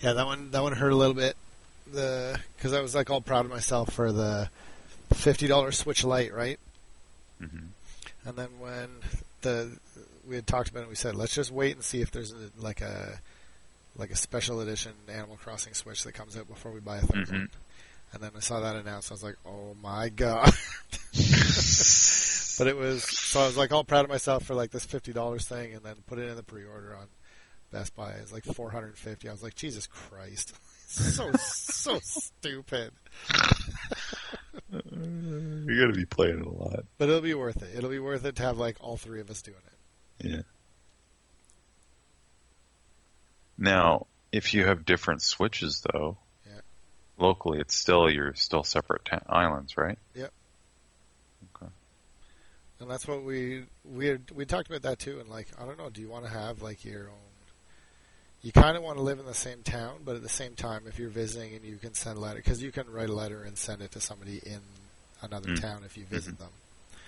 Speaker 2: Yeah, that one that one hurt a little bit. The because I was like all proud of myself for the fifty dollar Switch Lite, right?
Speaker 1: Mhm.
Speaker 2: And then when the we had talked about it, we said let's just wait and see if there's a, like a like a special edition Animal Crossing Switch that comes out before we buy a 3rd
Speaker 1: Mhm.
Speaker 2: one. And then I saw that announced. I was like, oh my god! but it was so I was like all proud of myself for like this fifty dollars thing, and then put it in the pre-order on Best Buy. It's like four hundred and fifty. I was like, Jesus Christ, so so stupid.
Speaker 1: You're going to be playing it a lot.
Speaker 2: But it'll be worth it. It'll be worth it to have like all three of us doing it.
Speaker 1: Yeah. Now, if you have different switches, though,
Speaker 2: Yeah.
Speaker 1: locally, it's still you're still separate ta- islands, right? Yep. Okay.
Speaker 2: And that's what we we had, we talked about that too. And like, I don't know, do you want to have like your own? You kind of want to live in the same town, but at the same time, if you're visiting and you can send a letter, because you can write a letter and send it to somebody in another
Speaker 1: Mm.
Speaker 2: town if you visit them.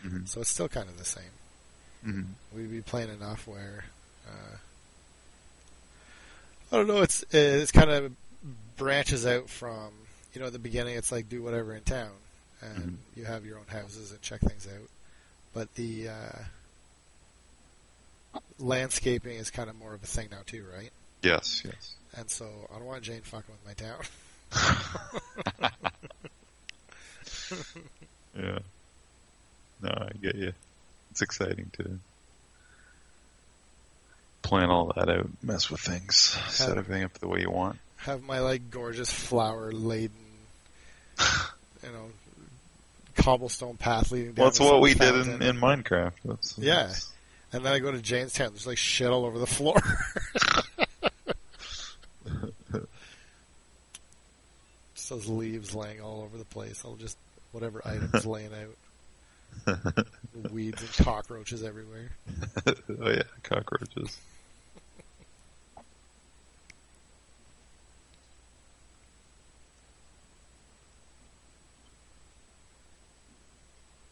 Speaker 1: Mm-hmm.
Speaker 2: So it's still kind of the same.
Speaker 1: Mm-hmm.
Speaker 2: We'd be playing enough where uh, I don't know. It's it's kind of branches out from you know at the beginning. It's like do whatever in town, and
Speaker 1: Mhm.
Speaker 2: you have your own houses and check things out. But the uh, landscaping is kind of more of a thing now too, right?
Speaker 1: Yes, yes.
Speaker 2: And so I don't want Jane fucking with my town.
Speaker 1: Yeah. No, I get you. It's exciting to plan all that out, mess with things, set everything up the way you want.
Speaker 2: have my like gorgeous flower laden, you know, cobblestone path leading down.
Speaker 1: Well, that's what we did in, in Minecraft. That's,
Speaker 2: Yeah.
Speaker 1: that's-
Speaker 2: And then I go to Janestown. There's like shit all over the floor. just those leaves laying all over the place. I'll just whatever items laying out. Weeds and cockroaches everywhere.
Speaker 1: oh yeah, cockroaches.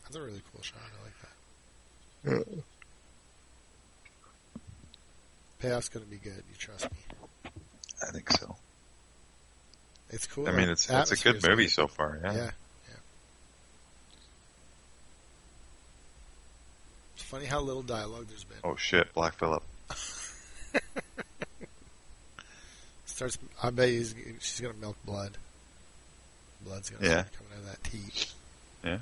Speaker 2: That's a really cool shot. I like that. Payoff's gonna be good. You trust me.
Speaker 1: I think so.
Speaker 2: It's cool.
Speaker 1: I mean, it's it's a good movie
Speaker 2: good.
Speaker 1: so far. Yeah.
Speaker 2: Yeah. yeah. It's funny how little dialogue there's been.
Speaker 1: Oh shit, Black Phillip.
Speaker 2: Starts. I bet he's, she's gonna milk blood. Blood's gonna
Speaker 1: Yeah.
Speaker 2: coming out of that teeth.
Speaker 1: Yeah.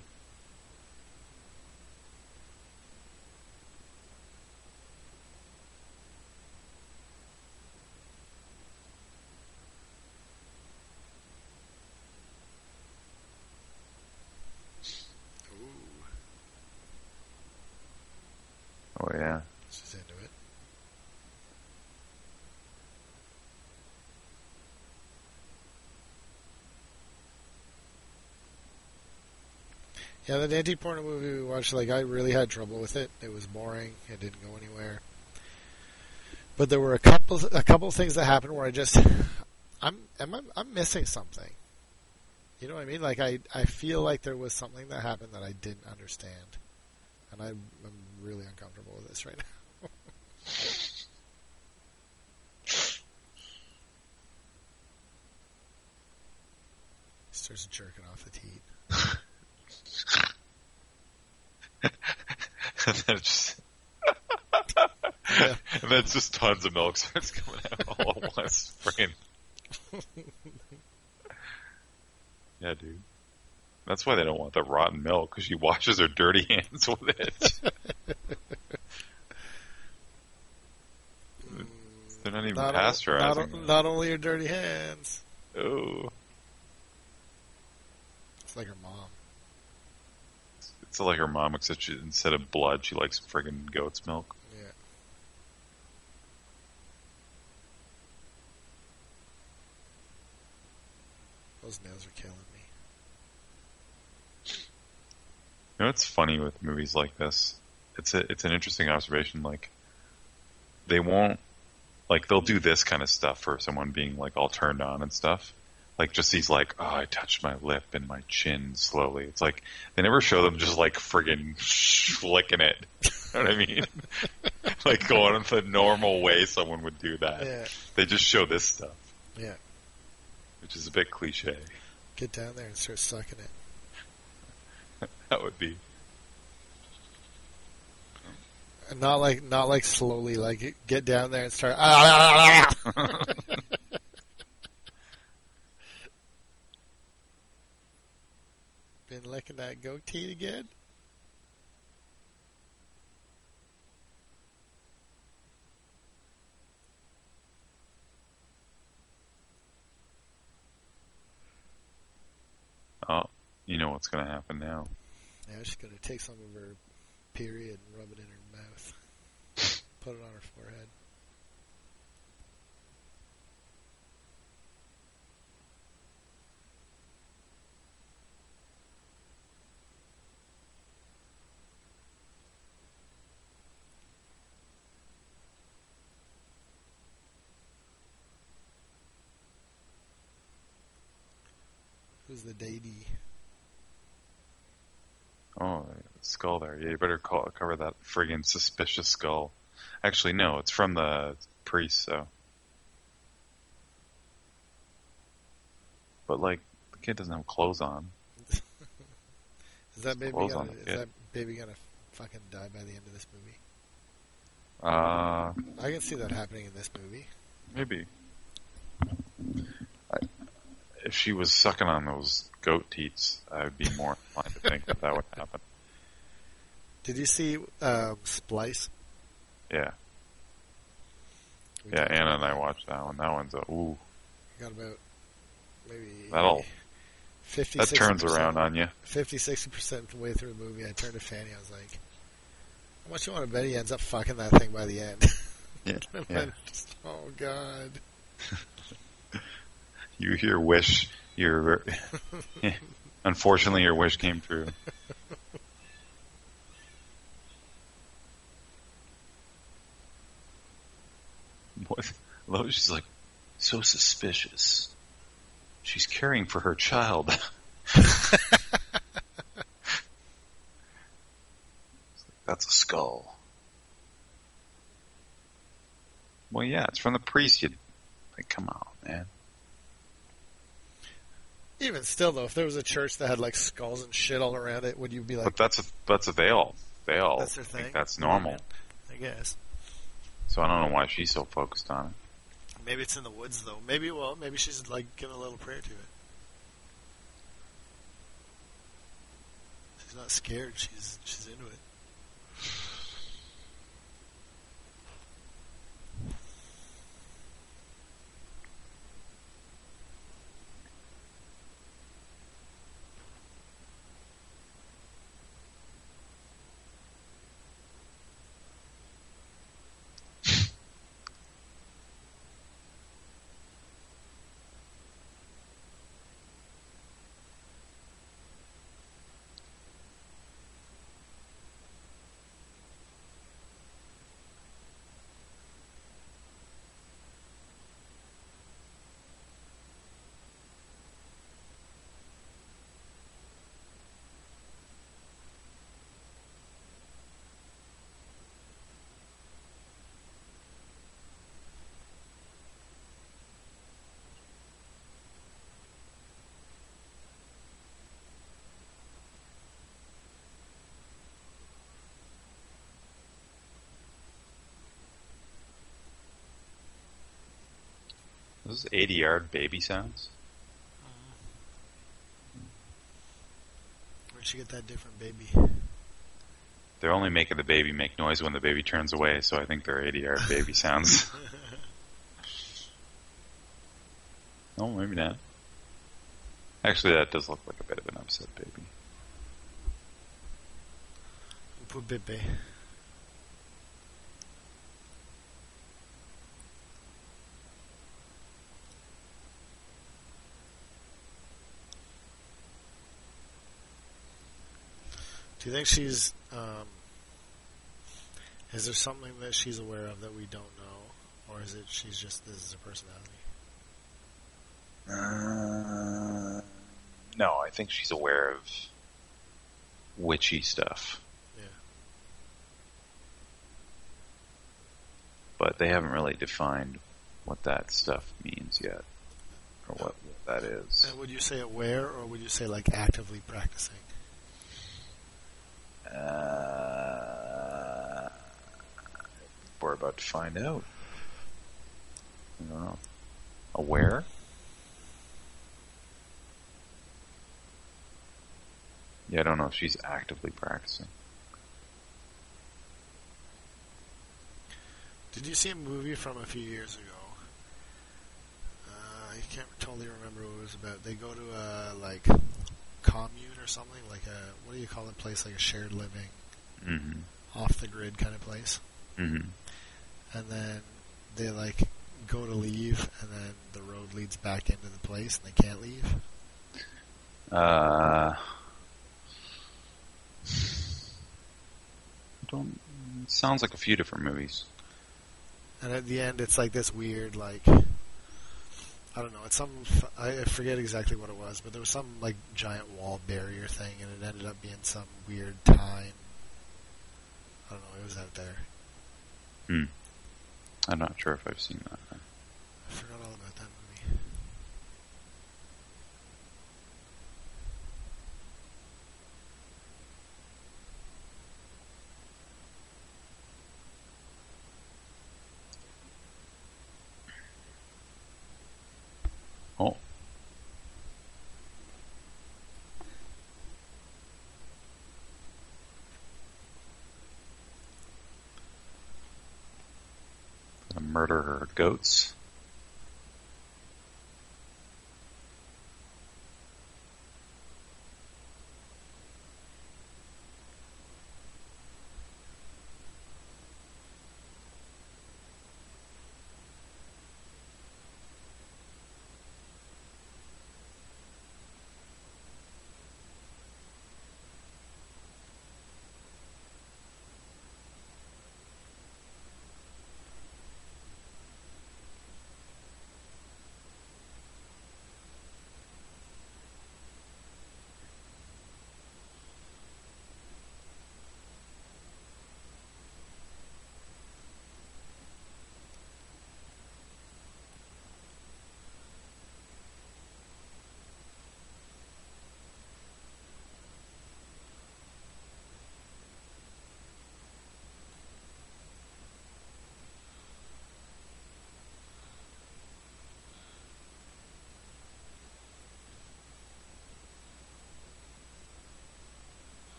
Speaker 1: Yeah.
Speaker 2: She's into it. Yeah, that anti-porno movie we watched, like, I really had trouble with it. It was boring. It didn't go anywhere. But there were a couple, a couple things that happened where I just, I'm, am I, I'm missing something. You know what I mean? Like, I, I feel like there was something that happened that I didn't understand and I, I'm really uncomfortable with this right now. Starts jerking off the teat.
Speaker 1: and then just
Speaker 2: Yeah.
Speaker 1: and then just tons of milk starts coming out all at once. Yeah, dude. That's why they don't want the rotten milk because she washes her dirty hands with it. They're not even
Speaker 2: Not, o-
Speaker 1: pasteurizing.
Speaker 2: not, o- not only your dirty hands.
Speaker 1: Oh,
Speaker 2: It's like her mom.
Speaker 1: it's like her mom, except she, instead of blood, she likes friggin' goat's milk.
Speaker 2: Yeah. Those nails are killing me.
Speaker 1: You know it's funny with movies like this? It's a it's an interesting observation. Like they won't like they'll do this kind of stuff for someone being like all turned on and stuff. Like just these like, oh, I touched my lip and my chin slowly. It's like they never show them just like friggin' flicking it. You know what I mean? like going the normal way someone would do that.
Speaker 2: Yeah.
Speaker 1: They just show this stuff,
Speaker 2: Yeah.
Speaker 1: which is a bit cliche.
Speaker 2: Get down there and start sucking it.
Speaker 1: That would be.
Speaker 2: Not like not like slowly, like get down there and start. Been licking that goatee again.
Speaker 1: Oh, you know what's going to happen now.
Speaker 2: Now she's gonna take some of her period and rub it in her mouth. Put it on her forehead. Who's the daddy?
Speaker 1: Oh, skull there. Yeah, you better call, cover that friggin' suspicious skull. Actually, no, it's from the priest, so. But like, the kid doesn't have clothes on.
Speaker 2: Is that baby
Speaker 1: clothes
Speaker 2: gonna
Speaker 1: on
Speaker 2: is that baby gonna fucking die by the end of this movie?
Speaker 1: Uh,
Speaker 2: I can see that happening in this movie.
Speaker 1: maybe. I, if she was sucking on those goat teats, I would be more inclined to think that that would happen.
Speaker 2: Did you see um, Splice?
Speaker 1: Yeah, yeah. Anna and I watched that one. That one's a ooh.
Speaker 2: got about maybe
Speaker 1: That'll
Speaker 2: 50
Speaker 1: that turns around on you.
Speaker 2: 50 60 percent of the way through the movie. I turned to Fanny. I was like, "How much you want to bet he ends up fucking that thing by the end?"
Speaker 1: Yeah, yeah.
Speaker 2: just, oh god.
Speaker 1: You hear wish. Your unfortunately, your wish came true. What? Lo- She's like so suspicious. She's caring for her child. That's a skull. Well, yeah, it's from the priest. You like, come on, man.
Speaker 2: Even still, though, if there was a church that had like skulls and shit all around it, would you be like,
Speaker 1: But that's a, that's what they all they all
Speaker 2: "That's
Speaker 1: think
Speaker 2: thing"?
Speaker 1: that's normal.
Speaker 2: I guess.
Speaker 1: So I don't know why she's so focused on it.
Speaker 2: Maybe it's in the woods, though. Maybe well, maybe she's like giving a little prayer to it. She's not scared. She's she's into it.
Speaker 1: Those ADR baby sounds. Mm-hmm.
Speaker 2: Where'd she get that different baby?
Speaker 1: They're only making the baby make noise when the baby turns away, so I think they're ADR baby sounds. oh, maybe not. Actually, that does look like a bit of an upset baby.
Speaker 2: Poor baby. Do you think she's? Um, is there something that she's aware of that we don't know, or is it she's just this is her personality?
Speaker 1: Uh, no, I think she's aware of witchy stuff.
Speaker 2: Yeah.
Speaker 1: But they haven't really defined what that stuff means yet, or what, what that is.
Speaker 2: And would you say aware, or would you say like actively practicing?
Speaker 1: Uh, we're about to find out. I don't know. Aware? Yeah, I don't know if she's actively practicing.
Speaker 2: Did you see a movie from a few years ago? Uh, I can't totally remember what it was about. They go to a like commune or something, like a what do you call it? Place like a shared living,
Speaker 1: Mm-hmm.
Speaker 2: off the grid kind of place.
Speaker 1: Mm-hmm.
Speaker 2: And then they like go to leave, and then the road leads back into the place, and they can't leave.
Speaker 1: Uh, don't. Sounds like a few different movies.
Speaker 2: And at the end, it's like this weird, like I don't know. It's some I forget exactly what it was, but there was some like giant wall barrier thing, and it ended up being some weird time. I don't know. It was out there.
Speaker 1: Hmm. I'm not sure if I've seen that.
Speaker 2: I forgot all about that movie.
Speaker 1: Oh. Gonna murder her goats.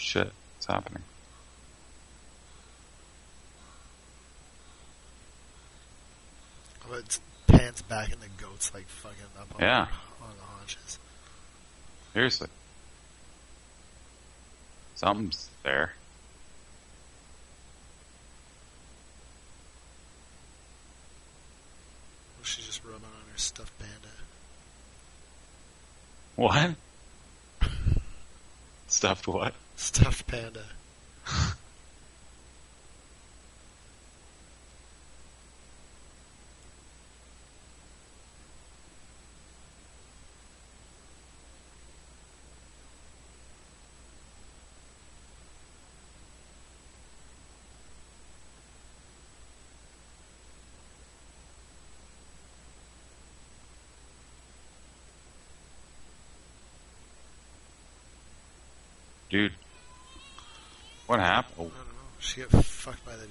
Speaker 1: Shit, what's happening?
Speaker 2: But it pans back, and the goat's like fucking up on,
Speaker 1: Yeah.
Speaker 2: on the haunches.
Speaker 1: Seriously. Something's there.
Speaker 2: Was she just rubbing on her stuffed panda?
Speaker 1: What? Stuffed what?
Speaker 2: Stuffed panda.
Speaker 1: Dude. What happened?
Speaker 2: I
Speaker 1: Oh,
Speaker 2: don't know. She got fucked by the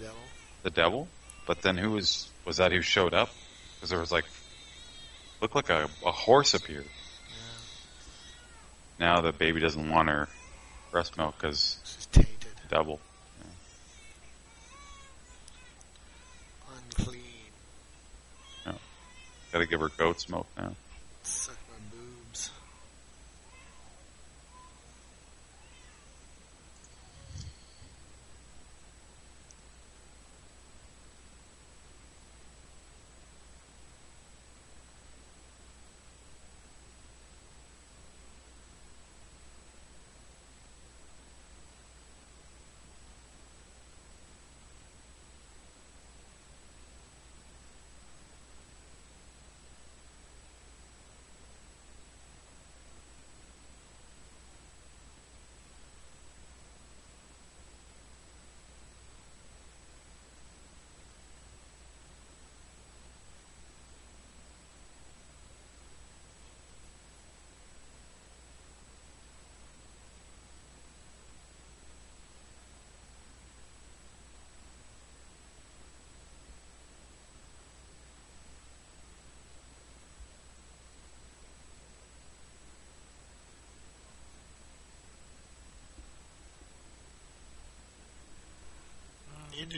Speaker 2: devil.
Speaker 1: But then who was was that who showed up? Because there was like looked like a, a horse appeared. Now the baby doesn't want her breast milk because
Speaker 2: She's tainted.
Speaker 1: double.
Speaker 2: Unclean.
Speaker 1: Got to give her goat's milk now.
Speaker 2: Suck my boobs.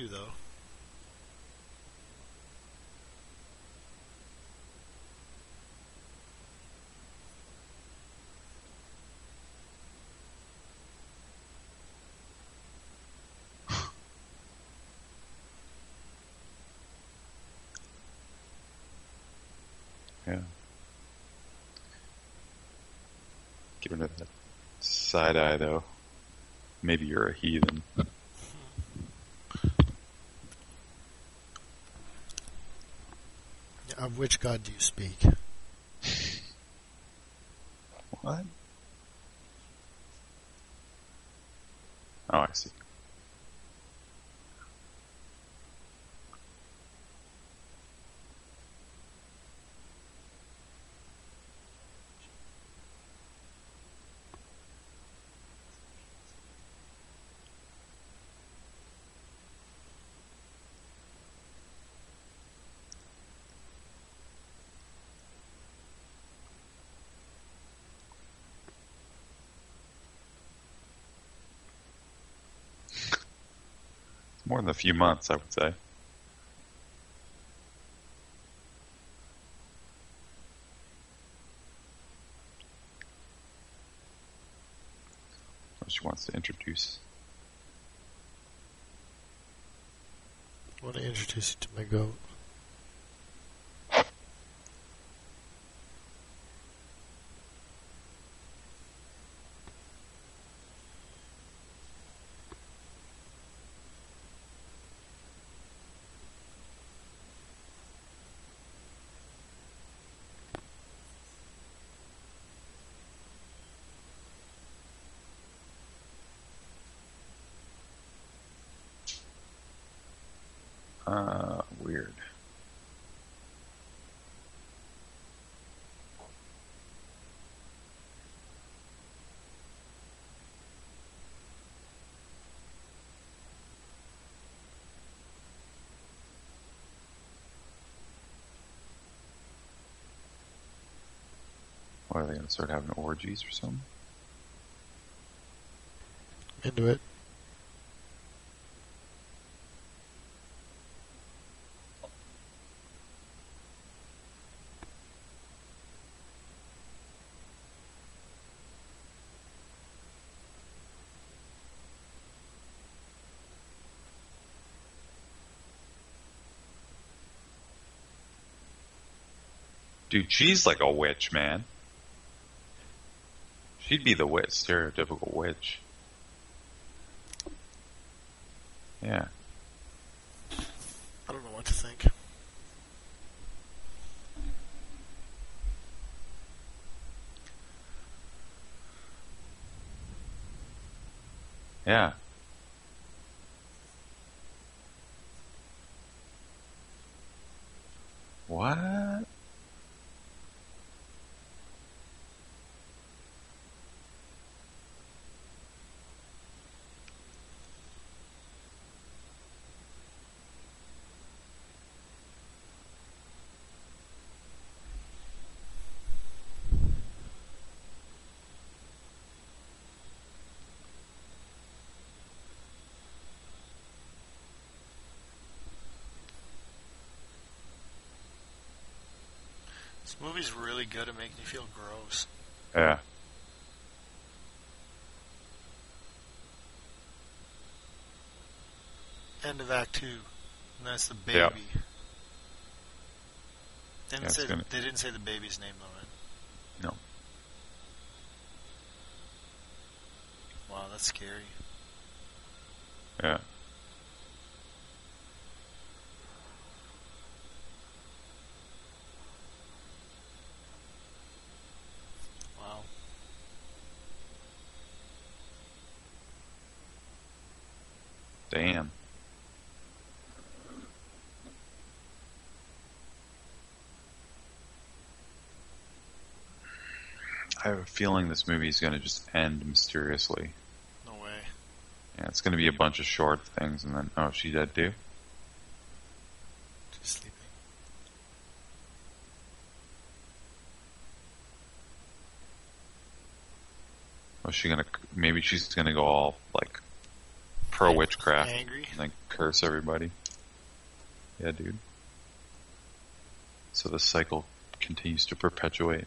Speaker 2: Do though.
Speaker 1: Yeah. Give her that side eye though. Maybe you're a heathen.
Speaker 2: Of which god do you speak?
Speaker 1: What? Oh, I see. More than a few months, I would say. She wants to introduce.
Speaker 2: I want to introduce you to my goat.
Speaker 1: Uh, weird. What are they going to start having orgies or something?
Speaker 2: Into it.
Speaker 1: Dude, she's like a witch, man. She'd be the witch, stereotypical witch. Yeah.
Speaker 2: I don't know what to think.
Speaker 1: Yeah. What?
Speaker 2: This movie's really good at making you feel gross.
Speaker 1: Yeah.
Speaker 2: End of Act Two, and that's the baby. They didn't
Speaker 1: Yeah,
Speaker 2: say
Speaker 1: gonna-
Speaker 2: they didn't say the baby's name though, right?
Speaker 1: No.
Speaker 2: Wow, that's scary.
Speaker 1: Yeah.
Speaker 2: Wow.
Speaker 1: Damn. I have a feeling this movie is going to just end mysteriously.
Speaker 2: No way.
Speaker 1: Yeah, it's going to be a bunch of short things, and then oh, is she dead too?
Speaker 2: Just sleeping.
Speaker 1: Was she gonna? Maybe she's gonna go all like pro witchcraft
Speaker 2: Angry.
Speaker 1: and then curse everybody. Yeah, dude. So the cycle continues to perpetuate.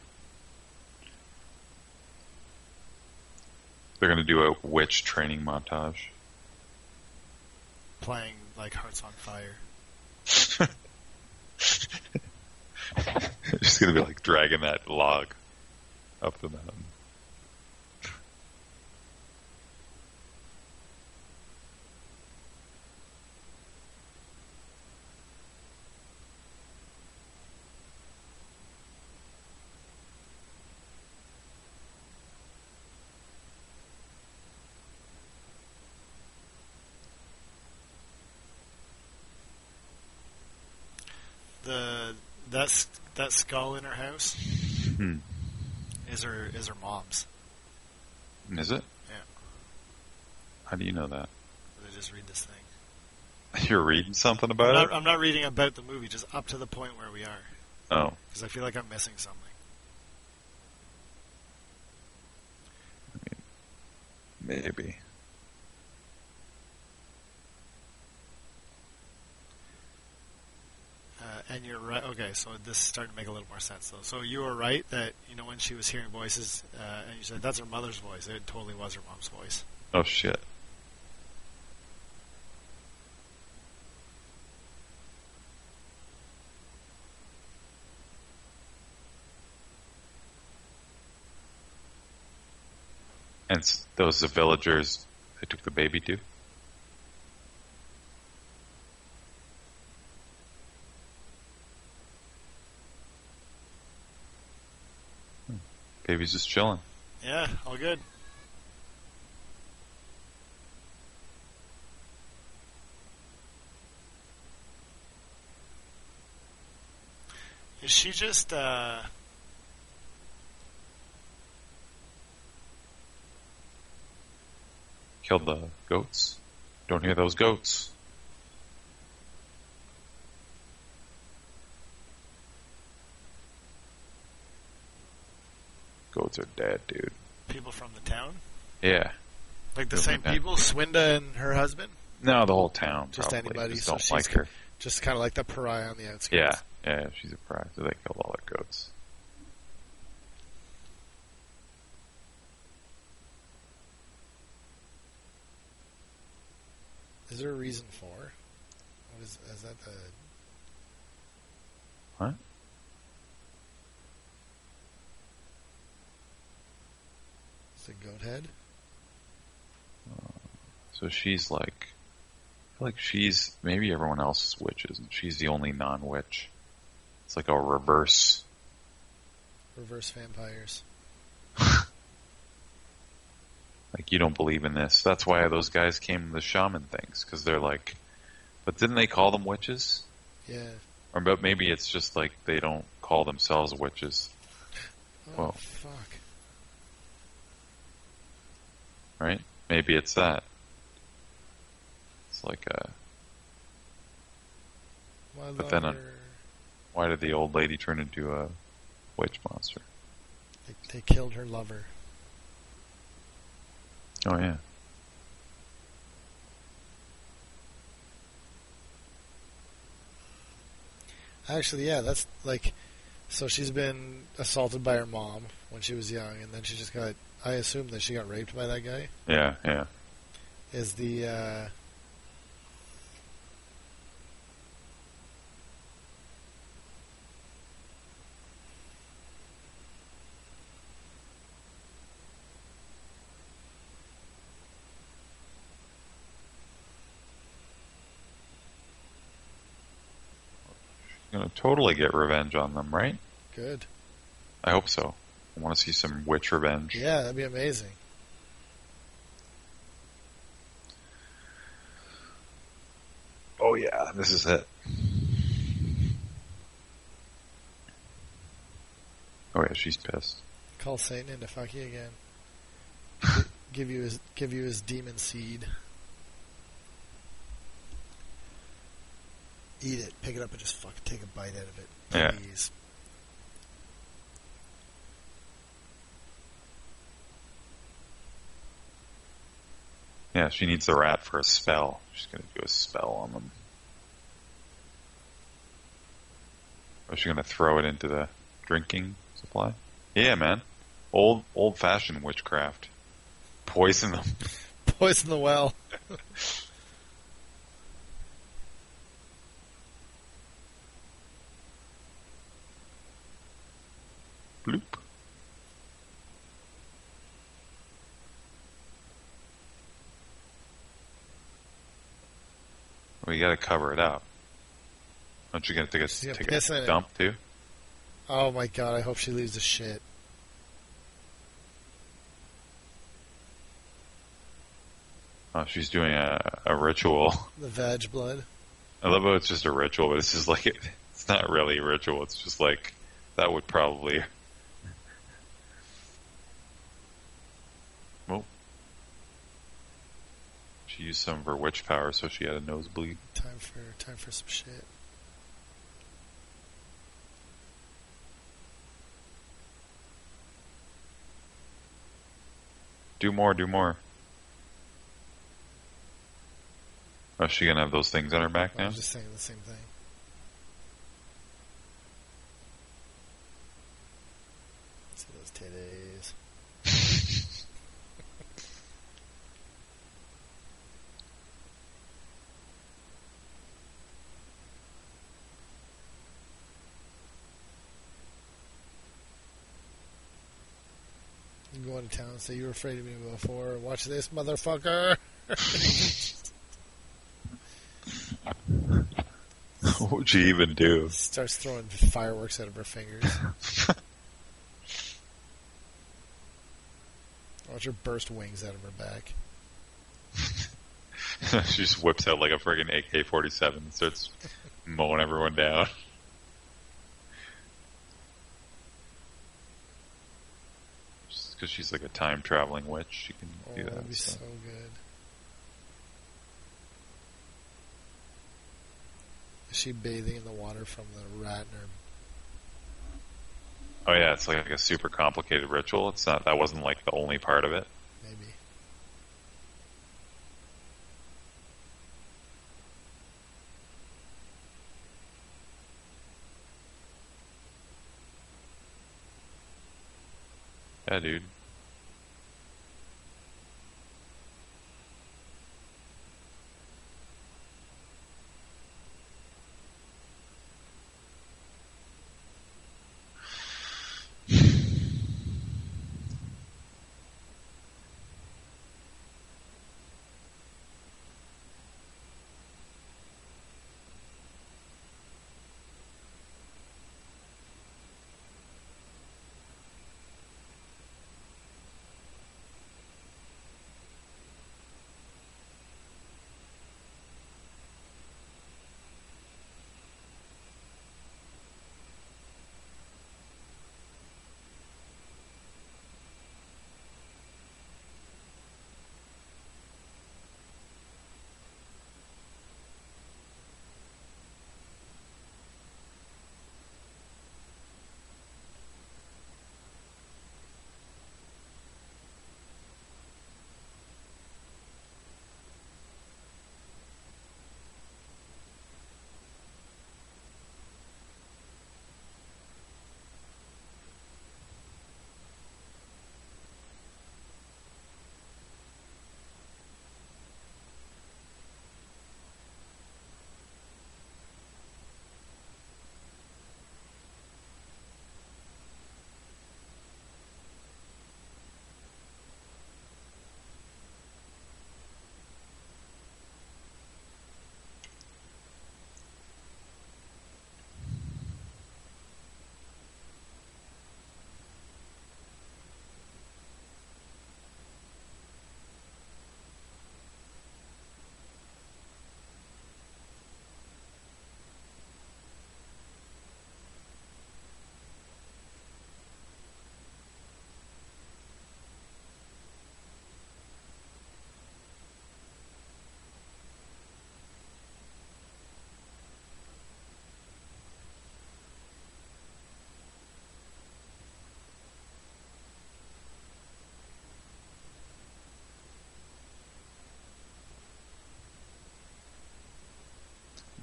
Speaker 1: They're gonna do a witch training montage.
Speaker 2: Playing like Hearts on Fire.
Speaker 1: She's gonna be like dragging that log up the mountain.
Speaker 2: The that's that skull in her house
Speaker 1: Hmm.
Speaker 2: is her is her mom's.
Speaker 1: Is it?
Speaker 2: Yeah.
Speaker 1: How do you know that?
Speaker 2: I just read this thing.
Speaker 1: You're reading something
Speaker 2: I'm
Speaker 1: about
Speaker 2: not,
Speaker 1: it?
Speaker 2: I'm not reading about the movie, just up to the point where we are,
Speaker 1: Oh,
Speaker 2: because I feel like I'm missing something.
Speaker 1: maybe.
Speaker 2: And you're right. Okay, so this is starting to make a little more sense, though. So you were right that you know when she was hearing voices, uh, and you said that's her mother's voice. It totally was her mom's voice.
Speaker 1: Oh shit. And those the villagers they took the baby to? Baby's just chilling.
Speaker 2: Yeah, all good. Is she just uh
Speaker 1: Killed the goats. Don't hear those goats. Goats are dead, dude.
Speaker 2: people from the town?
Speaker 1: Yeah.
Speaker 2: Like the same people, Swinda and her husband?
Speaker 1: No, the whole town.
Speaker 2: Just
Speaker 1: probably.
Speaker 2: anybody,
Speaker 1: Just
Speaker 2: so
Speaker 1: don't like her.
Speaker 2: Just kind of like the pariah on the outskirts.
Speaker 1: yeah, yeah, she's a pariah. So they killed all their goats.
Speaker 2: Is there a reason for? What is is that the
Speaker 1: What?
Speaker 2: Is it goat head?
Speaker 1: Um, so she's like, I feel like she's maybe everyone else is witches, and she's the only non-witch. It's like a reverse.
Speaker 2: Reverse vampires.
Speaker 1: Like you don't believe in this. That's why those guys came the shaman things because they're like, but didn't they call them witches?
Speaker 2: Yeah.
Speaker 1: Or but maybe it's just like they don't call themselves witches,
Speaker 2: Oh
Speaker 1: Well.
Speaker 2: fuck.
Speaker 1: Right? Maybe it's that. It's like a
Speaker 2: My
Speaker 1: But then, uh, why did the old lady turn into a witch monster?
Speaker 2: they, they killed her lover.
Speaker 1: Oh yeah.
Speaker 2: Actually, yeah, that's like. So she's been assaulted by her mom when she was young, and then she just got. I assume that she got raped by that guy.
Speaker 1: Yeah, yeah.
Speaker 2: Is the uh,
Speaker 1: Gonna totally get revenge on them, right?
Speaker 2: good?
Speaker 1: I hope so. I want to see some witch revenge.
Speaker 2: Yeah, that'd be amazing.
Speaker 1: Oh yeah, this is it. Oh yeah, she's pissed.
Speaker 2: Call Satan in to fuck you again. give you his give you his demon seed. Eat it. Pick it up and just fuck take a bite out of it. Please.
Speaker 1: Yeah, she needs the rat for a spell. She's gonna do a spell on them. Or is she gonna throw it into the drinking supply? Yeah, man. Old old fashioned witchcraft. Poison them.
Speaker 2: Poison the well.
Speaker 1: Gotta cover it up. Aren't you gonna take a, take a
Speaker 2: it.
Speaker 1: dump too?
Speaker 2: Oh my god, I hope she leaves a shit.
Speaker 1: Oh, she's doing a, a ritual.
Speaker 2: The veg blood.
Speaker 1: I love how it's just a ritual, but it's just like it, it's not really a ritual. It's just like that would probably. Well, she used some of her witch power, so she had a nosebleed.
Speaker 2: Time for time for some shit.
Speaker 1: Do more, do more. Oh, is she gonna have those things on her back
Speaker 2: I
Speaker 1: now?
Speaker 2: was just saying the same thing. See those titties. You go into town say you were afraid of me before. Watch this, motherfucker.
Speaker 1: what would she even do?
Speaker 2: Starts throwing fireworks out of her fingers. Watch her burst wings out of her back.
Speaker 1: she just whips out like a friggin' AK 47 and starts mowing everyone down. Just because she's like a time traveling witch, she can
Speaker 2: Oh,
Speaker 1: do
Speaker 2: that'd
Speaker 1: that.
Speaker 2: be
Speaker 1: so.
Speaker 2: so good. Is she bathing in the water from the rat in her?
Speaker 1: Oh yeah, it's like a super complicated ritual. It's not that wasn't like the only part of it.
Speaker 2: Maybe.
Speaker 1: Yeah, dude.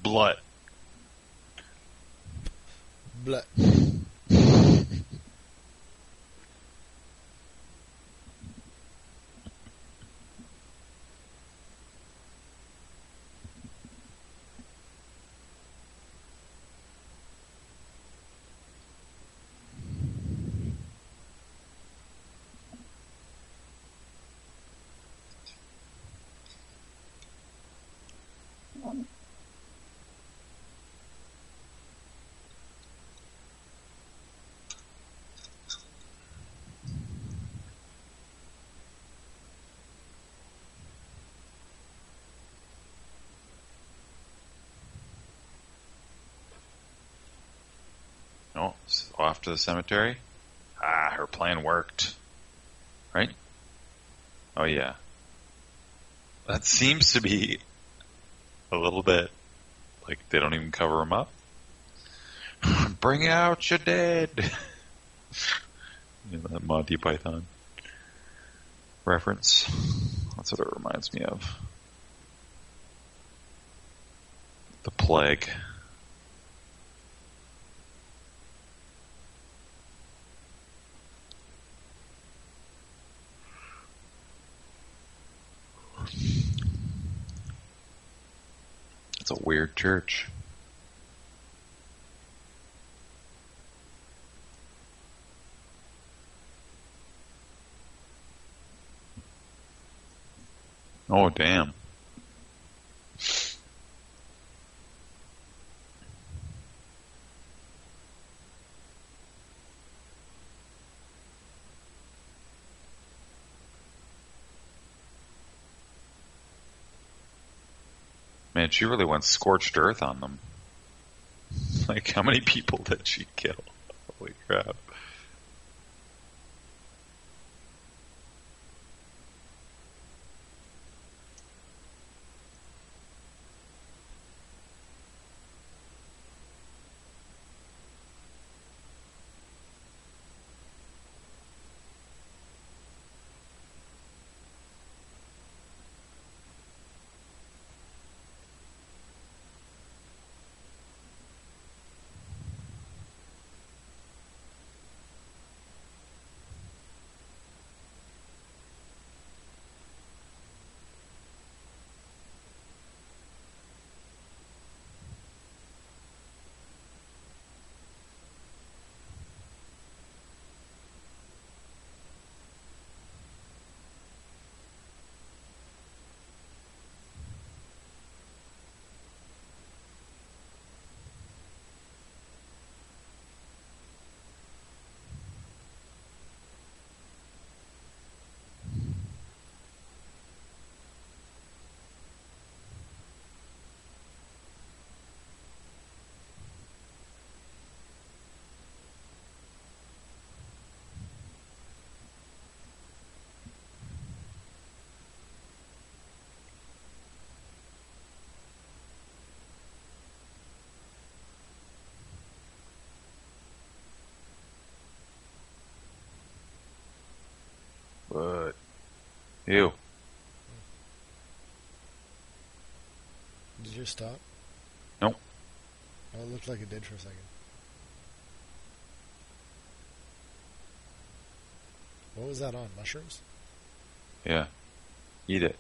Speaker 1: Blood.
Speaker 2: Blah.
Speaker 1: Oh, s- off to the cemetery. Ah, her plan worked. Right? Oh yeah. That seems to be a little bit like they don't even cover him up. Bring out your dead. you know, that Monty Python reference. That's what it reminds me of. The plague. It's a weird church. Oh, damn. Man, she really went scorched earth on them. Like, how many people did she kill? Holy crap. What? Ew.
Speaker 2: Did you stop?
Speaker 1: Nope.
Speaker 2: Oh, it looked like it did for a second. What was that on? Mushrooms?
Speaker 1: Yeah. Eat it.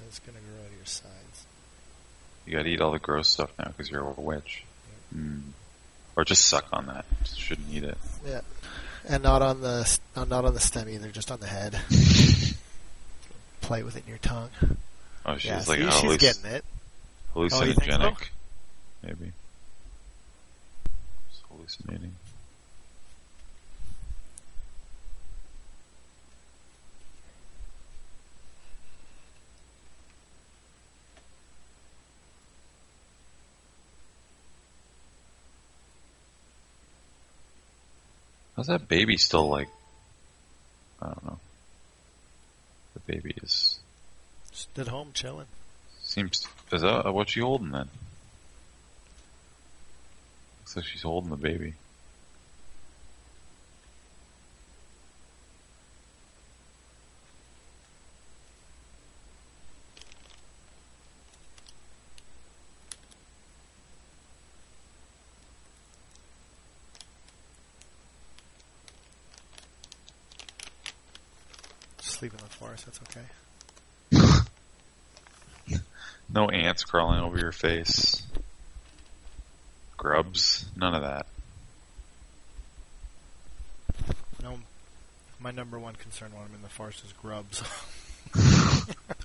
Speaker 2: That's gonna grow out of your sides.
Speaker 1: You gotta eat all the gross stuff now because you're a witch. Mm. Or just suck on that. Just shouldn't eat it.
Speaker 2: Yeah, and not on the uh, not on the stem either, just on the head. Play with it in your tongue.
Speaker 1: Oh, she's
Speaker 2: yeah,
Speaker 1: like
Speaker 2: see,
Speaker 1: a
Speaker 2: she's
Speaker 1: halluc-
Speaker 2: getting it. Oh, you think so?
Speaker 1: hallucinogenic. Maybe. Just hallucinating. How's that baby still like? I don't know. The baby is
Speaker 2: Just at home chilling.
Speaker 1: seems. Is that what she holding then? Looks like she's holding the baby.
Speaker 2: sleep in the forest. That's okay.
Speaker 1: No ants crawling over your face. Grubs. None of that.
Speaker 2: No, my number one concern when I'm in the forest is grubs.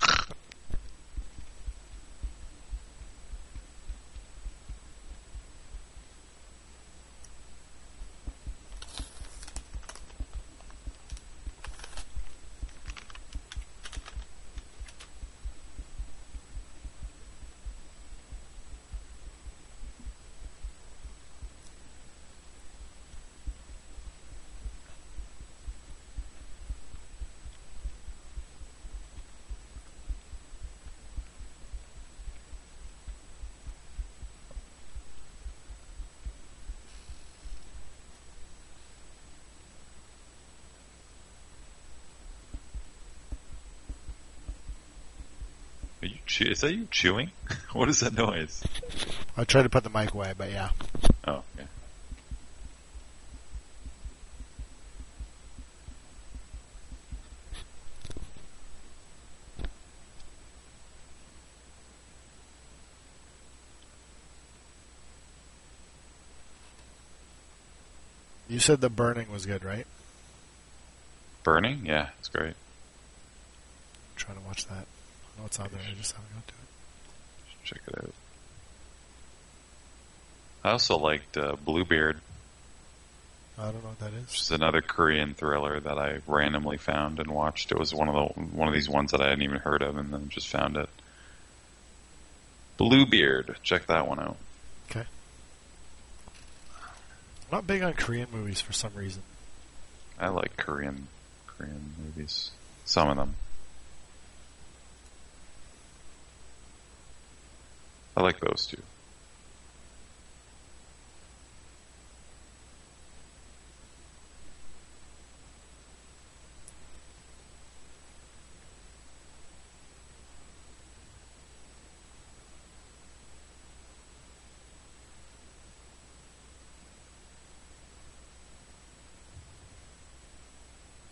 Speaker 1: Are you chew- is that you chewing? what is that noise?
Speaker 2: I tried to put the mic away, but yeah.
Speaker 1: Oh, okay.
Speaker 2: You said the burning was good, right?
Speaker 1: Burning? Yeah, it's great.
Speaker 2: I'm trying to watch that. I know it's on there. I just haven't got to it.
Speaker 1: Check it out. I also liked uh, Bluebeard,
Speaker 2: I don't know what that is.
Speaker 1: which
Speaker 2: is
Speaker 1: another Korean thriller that I randomly found and watched. It was one of the one of these ones that I hadn't even heard of, and then just found it. Bluebeard, check that one out. Okay.
Speaker 2: I'm not big on Korean movies for some reason.
Speaker 1: I like Korean Korean movies. Some of them. I like those two.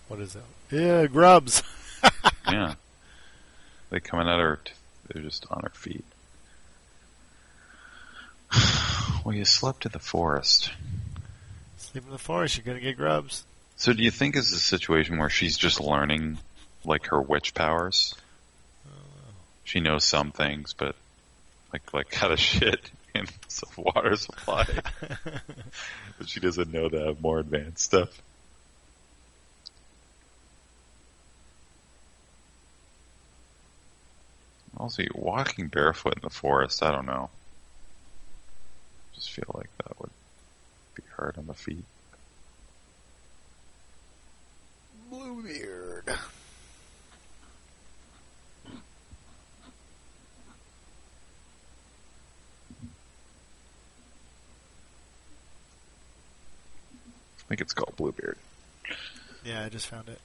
Speaker 2: What is that? Yeah, grubs.
Speaker 1: Yeah. They coming at her. T- they're just on her feet. Well, you slept in the forest.
Speaker 2: Sleep in the forest, you're gonna get grubs.
Speaker 1: So, do you think it's a situation where she's just learning, like her witch powers? She knows some things, but like like how to shit in some water supply, but she doesn't know the more advanced stuff. Also, walking barefoot in the forest, I don't know. Just feel like that would be hard on the feet.
Speaker 2: Bluebeard.
Speaker 1: I think it's called Bluebeard.
Speaker 2: Yeah, I just found it.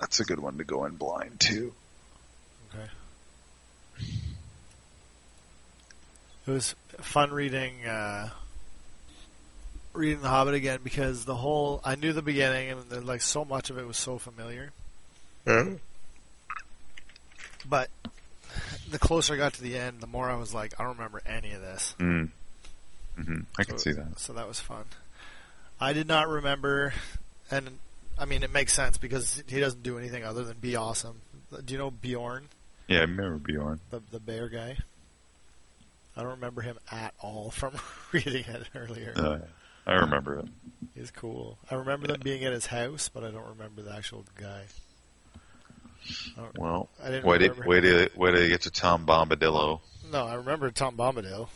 Speaker 1: That's a good one to go in blind too.
Speaker 2: Okay. It was fun reading uh, reading The Hobbit again because the whole I knew the beginning and then, like so much of it was so familiar. But the closer I got to the end, the more I was like, I don't remember any of this.
Speaker 1: Mm. hmm I can see that.
Speaker 2: So that was fun. I did not remember, and I mean it makes sense because he doesn't do anything other than be awesome. Do you know Beorn,
Speaker 1: Yeah, I remember Beorn.
Speaker 2: the the bear guy? I don't remember him at all from reading it earlier.
Speaker 1: Uh. I remember it.
Speaker 2: He's cool. I remember them being at his house, but I don't remember the actual guy. I
Speaker 1: Well,
Speaker 2: I didn't
Speaker 1: way to
Speaker 2: remember.
Speaker 1: way to way get to Tom Bombadillo.
Speaker 2: No, I remember Tom Bombadil.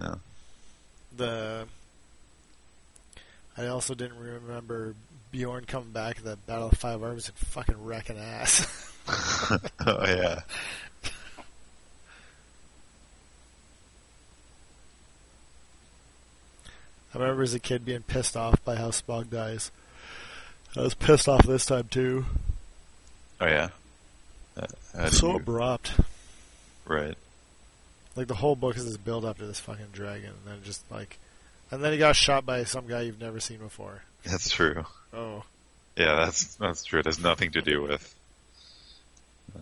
Speaker 1: Yeah.
Speaker 2: The I also didn't remember Beorn coming back at the Battle of Five Armies and fucking wrecking ass.
Speaker 1: oh yeah.
Speaker 2: I remember as a kid being pissed off by how Smaug dies. I was pissed off this time too.
Speaker 1: Oh yeah. Uh,
Speaker 2: So
Speaker 1: you-
Speaker 2: abrupt.
Speaker 1: right.
Speaker 2: Like the whole book is this build up to this fucking dragon, and then just like, and then he got shot by some guy you've never seen before.
Speaker 1: That's true.
Speaker 2: Oh,
Speaker 1: Yeah, that's that's true. It has nothing to do with. um,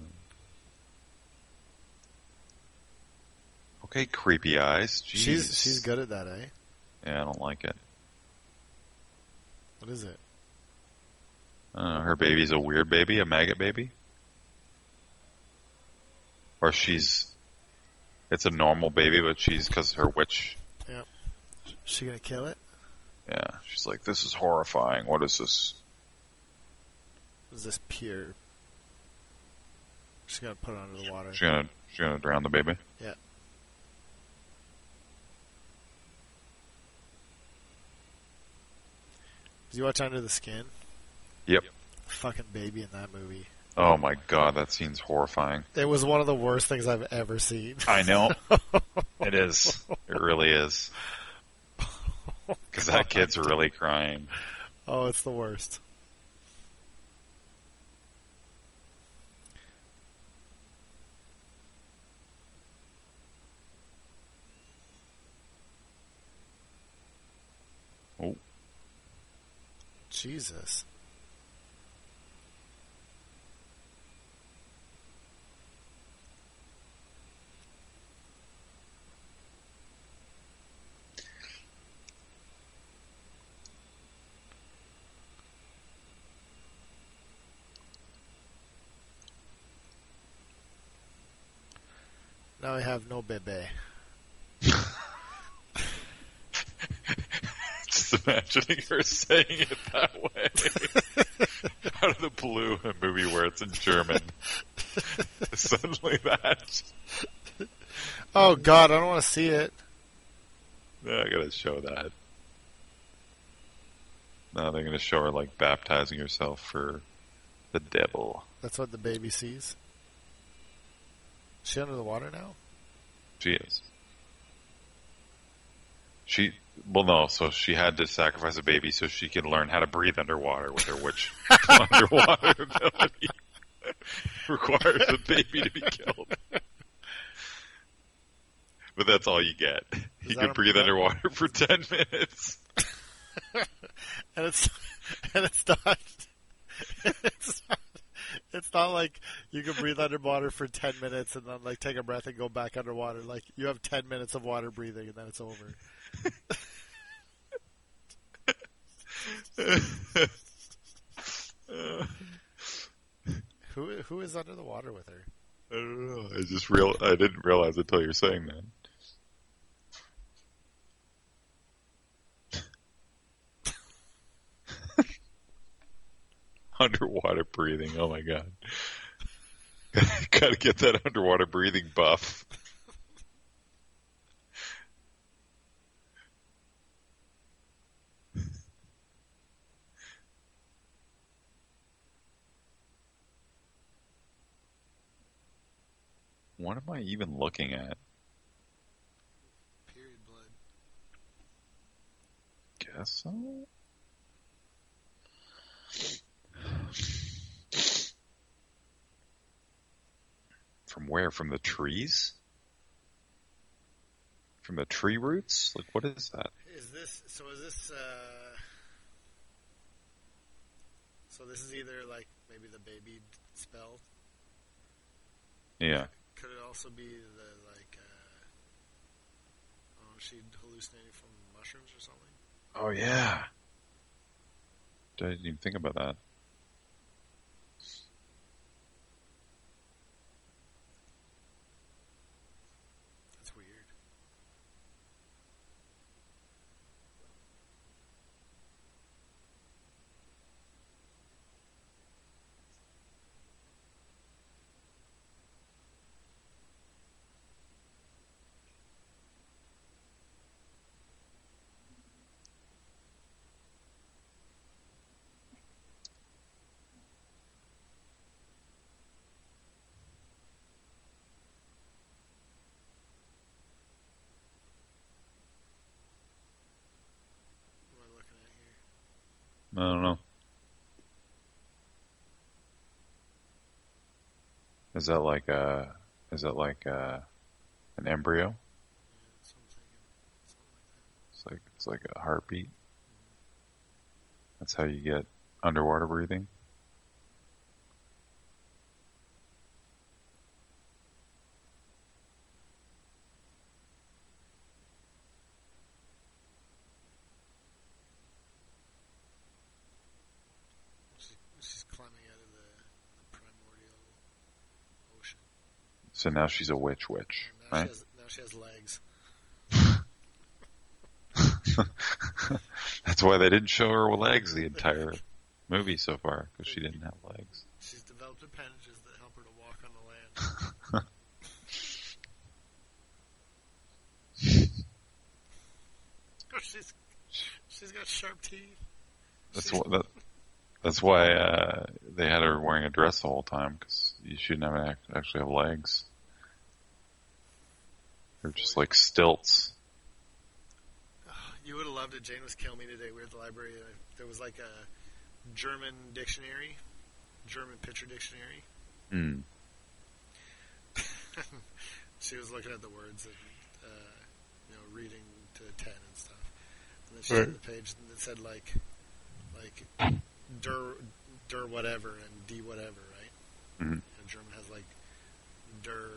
Speaker 1: Okay, creepy eyes. Jeez.
Speaker 2: she's she's good at that, eh?
Speaker 1: Yeah, I don't like it.
Speaker 2: What is it?
Speaker 1: I her baby's a weird baby, a maggot baby, or she's. It's a normal baby, but she's because her witch. Yeah.
Speaker 2: She gonna kill it?
Speaker 1: Yeah, she's like, this is horrifying. What is this?
Speaker 2: Is this pure? She's gonna put it under the water.
Speaker 1: She's gonna she's gonna drown the baby.
Speaker 2: Yeah. Did you watch Under the Skin?
Speaker 1: Yep.
Speaker 2: Fucking baby in that movie.
Speaker 1: Oh my god, that scene's horrifying.
Speaker 2: It was one of the worst things I've ever seen.
Speaker 1: I know. it is. It really is. Because that kid's really crying.
Speaker 2: Oh, it's the worst.
Speaker 1: Oh.
Speaker 2: Jesus. Now I have no bebe.
Speaker 1: Just imagining her saying it that way. Out of the blue, a movie where it's in German. Suddenly that.
Speaker 2: Oh God, I don't want to see it.
Speaker 1: Yeah, I gotta show that. No, they're gonna show her like baptizing herself for the devil.
Speaker 2: That's what the baby sees. Is she under the water now?
Speaker 1: She is. She well no, so she had to sacrifice a baby so she could learn how to breathe underwater with her witch underwater ability. Requires the baby to be killed. But that's all you get. You can breathe underwater for ten minutes.
Speaker 2: and it's and it's not it's not, it's not like you can breathe underwater for 10 minutes and then like take a breath and go back underwater like you have 10 minutes of water breathing and then it's over who who is under the water with her
Speaker 1: I don't know. I just real I didn't realize until you're saying that. Underwater breathing. Oh my god. Gotta get that underwater breathing buff. What am I even looking at?
Speaker 2: period blood
Speaker 1: Guess so. From where? From the trees? From the tree roots? Like, what is that?
Speaker 2: is this so is this uh so this is either like maybe the baby spell
Speaker 1: Yeah.
Speaker 2: Could it also be the like? Uh, oh, she hallucinating from mushrooms or something?
Speaker 1: Oh, yeah. I didn't even think about that.
Speaker 2: That's weird. What am I looking at here?
Speaker 1: I don't know. Is that like a? is that like a? An embryo. It's like it's like a heartbeat. That's how you get underwater breathing.
Speaker 2: She's, she's climbing out of the, the primordial ocean.
Speaker 1: So now she's a witch witch,
Speaker 2: now,
Speaker 1: right?
Speaker 2: she has, now she has legs.
Speaker 1: That's why they didn't show her legs the entire movie so far because she didn't have legs.
Speaker 2: She's developed appendages that help her to walk on the land. she's she's got sharp teeth.
Speaker 1: That's
Speaker 2: She's-
Speaker 1: what that, that's why uh, they had her wearing a dress the whole time because you shouldn't have act, actually have legs. They're just like stilts.
Speaker 2: You would have loved it. Jane was killing me today. We were at the library. There was like a German dictionary, German picture dictionary.
Speaker 1: Hmm.
Speaker 2: she was looking at the words and uh, you know reading to ten and stuff. And then she
Speaker 1: Right.
Speaker 2: had the page that said like like der der whatever and d whatever, right?
Speaker 1: Mhm.
Speaker 2: And German has like der.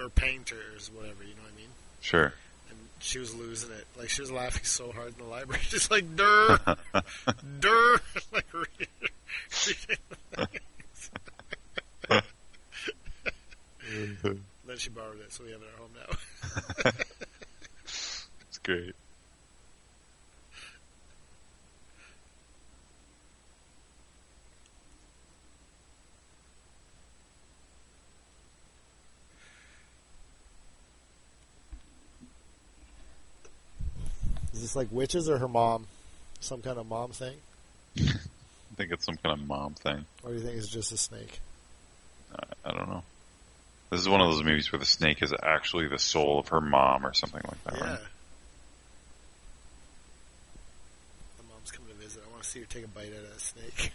Speaker 2: I don't know. Der painters, whatever. You know what I mean?
Speaker 1: Sure.
Speaker 2: And she was losing it. Like she was laughing so hard in the library, just like der, der, like reading, reading the things. Then she borrowed it, so we have it at home now.
Speaker 1: It's great.
Speaker 2: Is this like witches or her mom? Some kind of mom thing,
Speaker 1: I think it's some kind of mom thing.
Speaker 2: or do you think it's just a snake?
Speaker 1: I, I don't know. This is one of those movies where the snake is actually the soul of her mom or something like that,
Speaker 2: yeah.
Speaker 1: right?
Speaker 2: The mom's coming to visit. I want to see her take a bite out of a snake.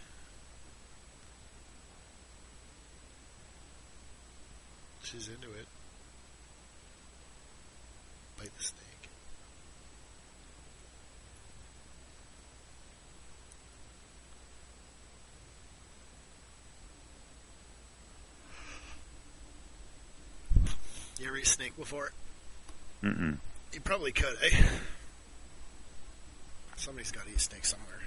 Speaker 2: She's into it. Bite the snake. Eat snake before?
Speaker 1: Mm-mm.
Speaker 2: You probably could, eh? Somebody's got to eat snake somewhere.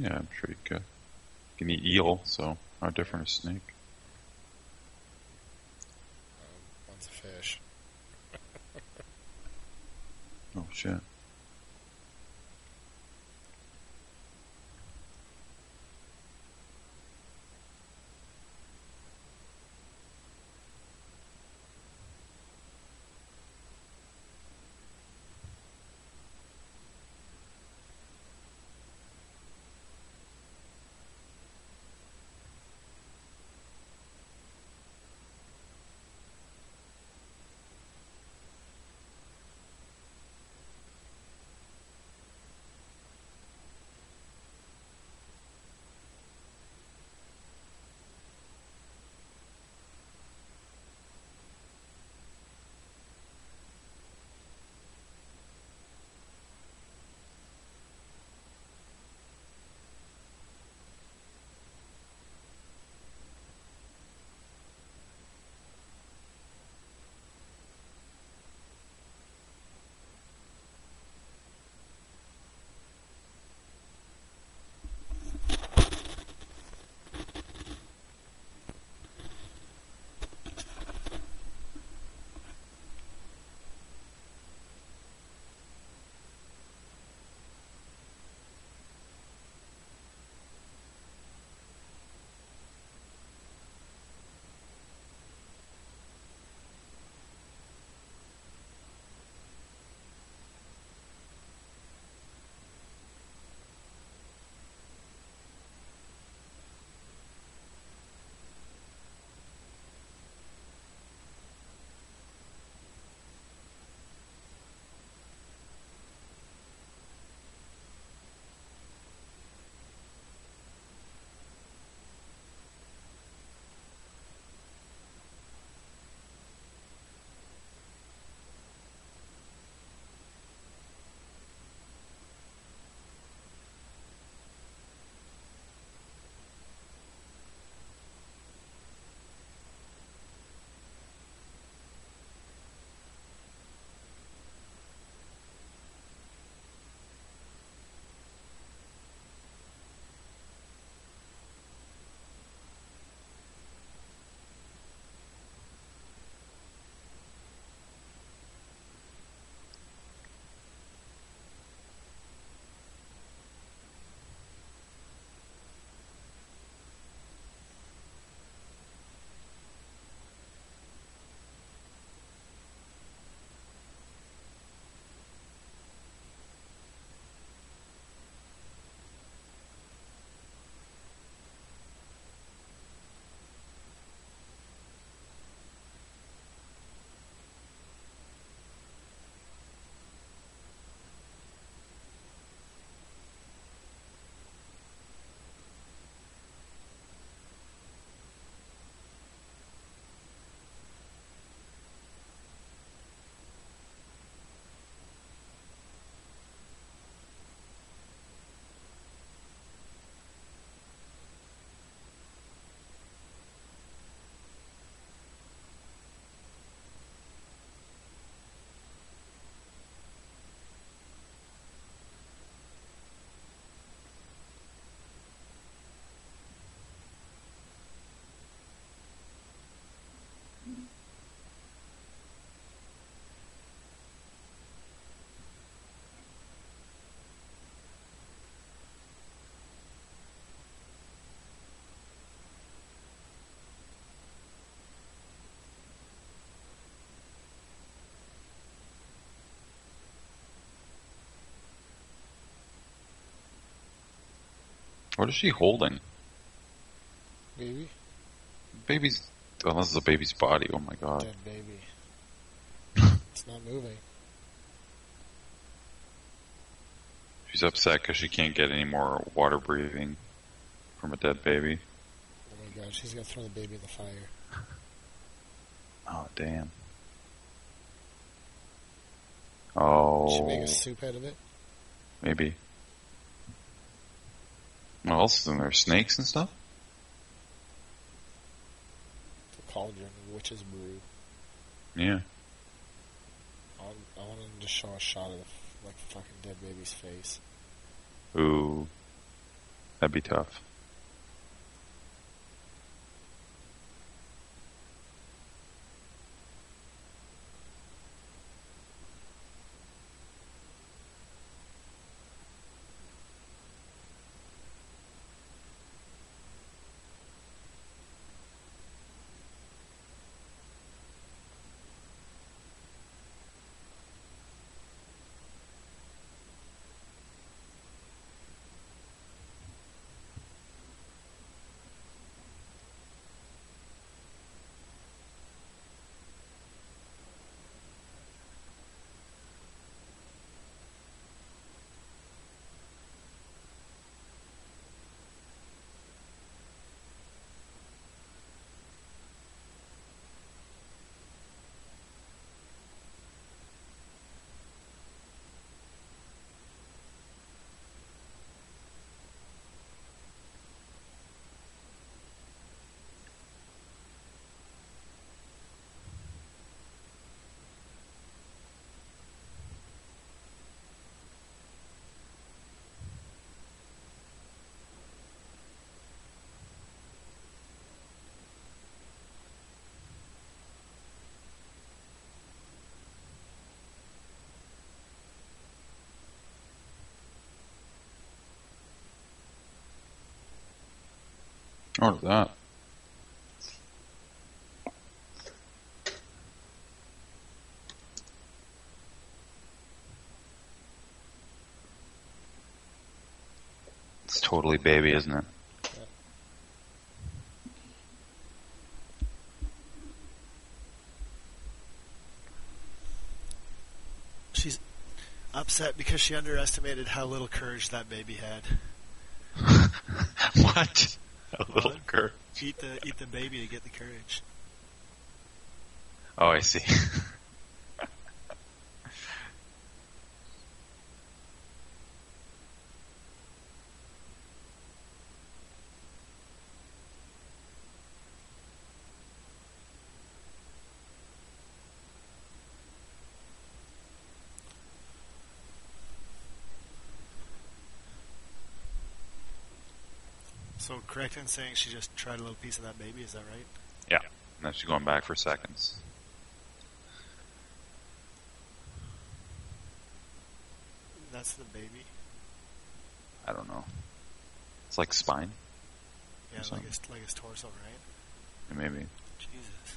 Speaker 1: Yeah, I'm sure you could. You can eat eel, so how different is snake?
Speaker 2: Um, one's a fish.
Speaker 1: Oh shit. What is she holding?
Speaker 2: Baby,
Speaker 1: Baby's. Oh, this is a baby's body. Oh my god.
Speaker 2: dead baby. it's not moving.
Speaker 1: She's upset because she can't get any more water breathing from a dead baby.
Speaker 2: Oh my god, she's gonna throw the baby in the fire.
Speaker 1: Oh damn. Oh.
Speaker 2: Should make a soup out of it.
Speaker 1: maybe. What else is in there? Snakes and stuff?
Speaker 2: The cauldron, witch's brew.
Speaker 1: Yeah.
Speaker 2: I want, I want him to show a shot of the, like fucking dead baby's face.
Speaker 1: Ooh. That'd be tough. What is that? It's totally baby, isn't it?
Speaker 2: She's upset because she underestimated how little courage that baby had.
Speaker 1: what? A little.
Speaker 2: Eat the eat the baby to get the courage.
Speaker 1: Oh, I see.
Speaker 2: So correct in saying she just tried a little piece of that baby, is that right? Yeah.
Speaker 1: Now she's going back for seconds.
Speaker 2: That's the baby.
Speaker 1: I don't know. It's like spine,
Speaker 2: Yeah, like his like his torso, right?
Speaker 1: maybe.
Speaker 2: Jesus.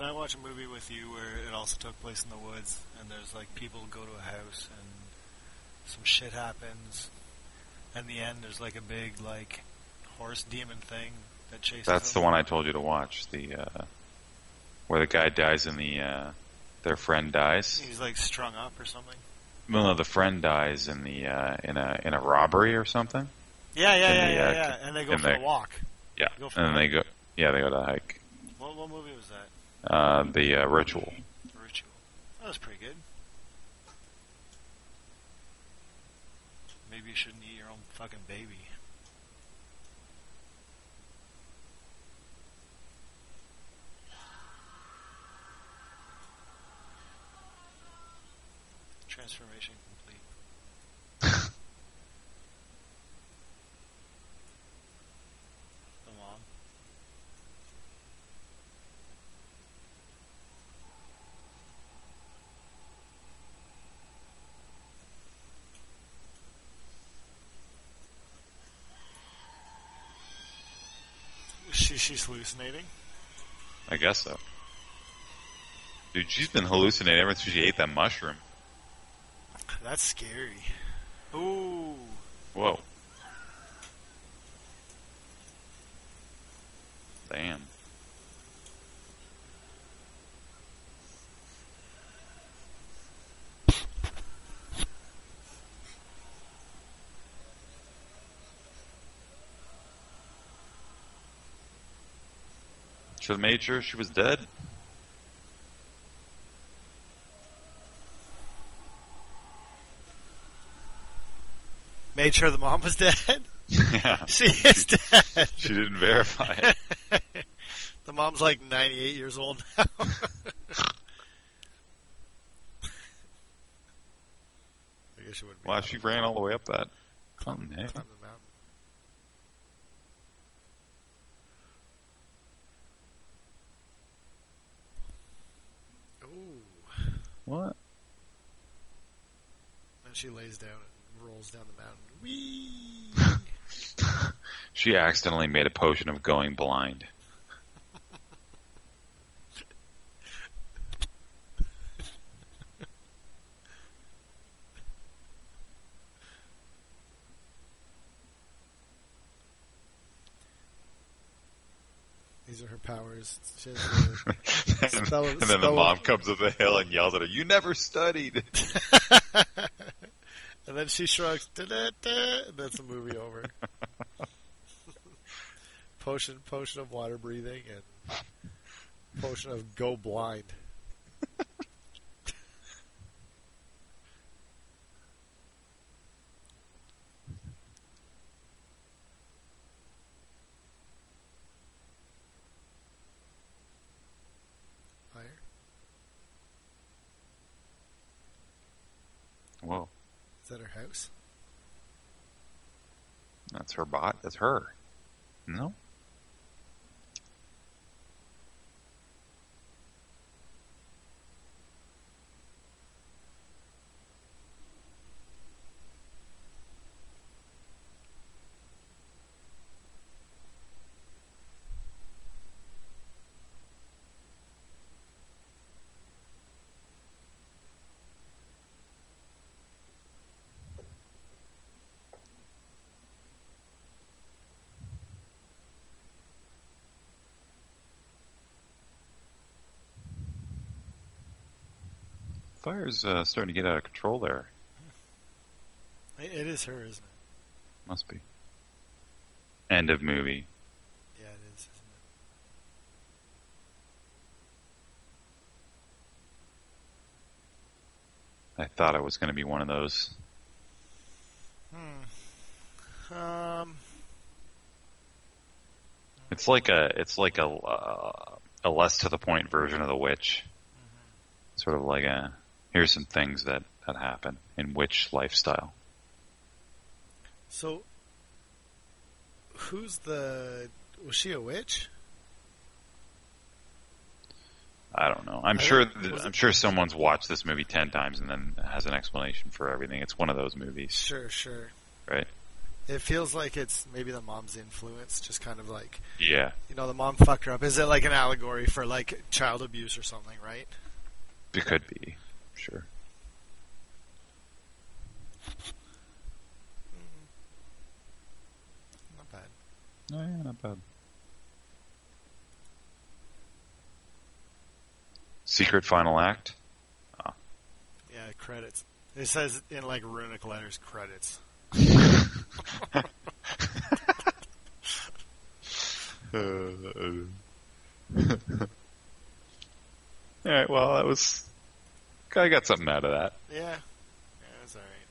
Speaker 2: Did I watch a movie with you where it also took place in the woods and there's like people go to a house and some shit happens and the end there's like a big like horse demon thing that chases
Speaker 1: That's the one I told you to watch. The uh, where the guy dies and the uh, their friend dies.
Speaker 2: He's like strung up or something.
Speaker 1: No, no, the friend dies in the uh, in a in a robbery or something.
Speaker 2: Yeah, yeah,
Speaker 1: And
Speaker 2: yeah,
Speaker 1: the,
Speaker 2: yeah,
Speaker 1: uh,
Speaker 2: yeah. And they go for
Speaker 1: the-
Speaker 2: the walk.
Speaker 1: Yeah, and then they go. Yeah, they go to hike.
Speaker 2: What, what movie was that?
Speaker 1: Uh, the uh, ritual.
Speaker 2: Ritual. That was pretty good. Maybe you shouldn't eat your own fucking baby. Transformation complete. The mom. She's hallucinating?
Speaker 1: I guess so. Dude, she's been hallucinating ever since she ate that mushroom.
Speaker 2: That's scary. Ooh.
Speaker 1: Whoa. Damn. Should have made sure she was dead.
Speaker 2: Made sure the mom was dead?
Speaker 1: yeah.
Speaker 2: she is dead.
Speaker 1: She didn't verify it.
Speaker 2: the mom's like 98 years old now. I guess she wouldn't.
Speaker 1: Wow, she ran all the way up that mountain. Eh? Hey.
Speaker 2: Climb the mountain. Ooh.
Speaker 1: What?
Speaker 2: Then she lays down and rolls down the mountain. Whee!
Speaker 1: She accidentally made a potion of going blind.
Speaker 2: These are powers. She has uh,
Speaker 1: and,
Speaker 2: Spell
Speaker 1: and then the
Speaker 2: spell it.
Speaker 1: mom comes up the hill and yells at her, "You never studied."
Speaker 2: and then she shrugs. And that's the movie over. potion, potion of water breathing, and potion of go blind. Fire.
Speaker 1: Whoa,
Speaker 2: Is that her house?
Speaker 1: That's her bot. That's her. No. Fire's uh, starting to get out of control there.
Speaker 2: It it is her, isn't it?
Speaker 1: Must be. End of movie.
Speaker 2: Yeah, it is, isn't it?
Speaker 1: I thought it was going to be one of those.
Speaker 2: Hmm. Um.
Speaker 1: It's like a it's like a uh, a less to the point version of the witch. Sort of like a here's some things that that happen in witch lifestyle.
Speaker 2: So, who's the? Was she a witch?
Speaker 1: I don't know. I'm
Speaker 2: I
Speaker 1: sure I'm sure someone's watched this movie ten times and then has an explanation for everything. It's one of those movies,
Speaker 2: Sure, sure.
Speaker 1: right?
Speaker 2: It feels like it's maybe the mom's influence, just kind of like
Speaker 1: Yeah,
Speaker 2: you know the mom fucked her up. Is it like an allegory for like child abuse or something, right?
Speaker 1: it could be. Sure. Mm-hmm.
Speaker 2: Not bad.
Speaker 1: No, Oh yeah, not bad. Secret final act. Oh.
Speaker 2: Yeah, credits. It says in like runic letters, credits.
Speaker 1: Uh, all right. Well, that was. I got something out of that.
Speaker 2: Yeah, yeah, that's all right.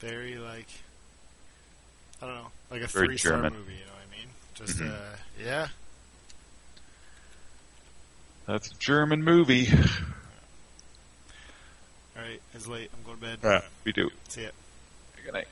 Speaker 2: Very like, I don't know, like a
Speaker 1: Very
Speaker 2: three star movie. You know what I mean? Just
Speaker 1: Mhm.
Speaker 2: uh, yeah.
Speaker 1: That's a German movie.
Speaker 2: All right, it's late. I'm going to bed.
Speaker 1: All right. We do.
Speaker 2: See ya.
Speaker 1: Good night.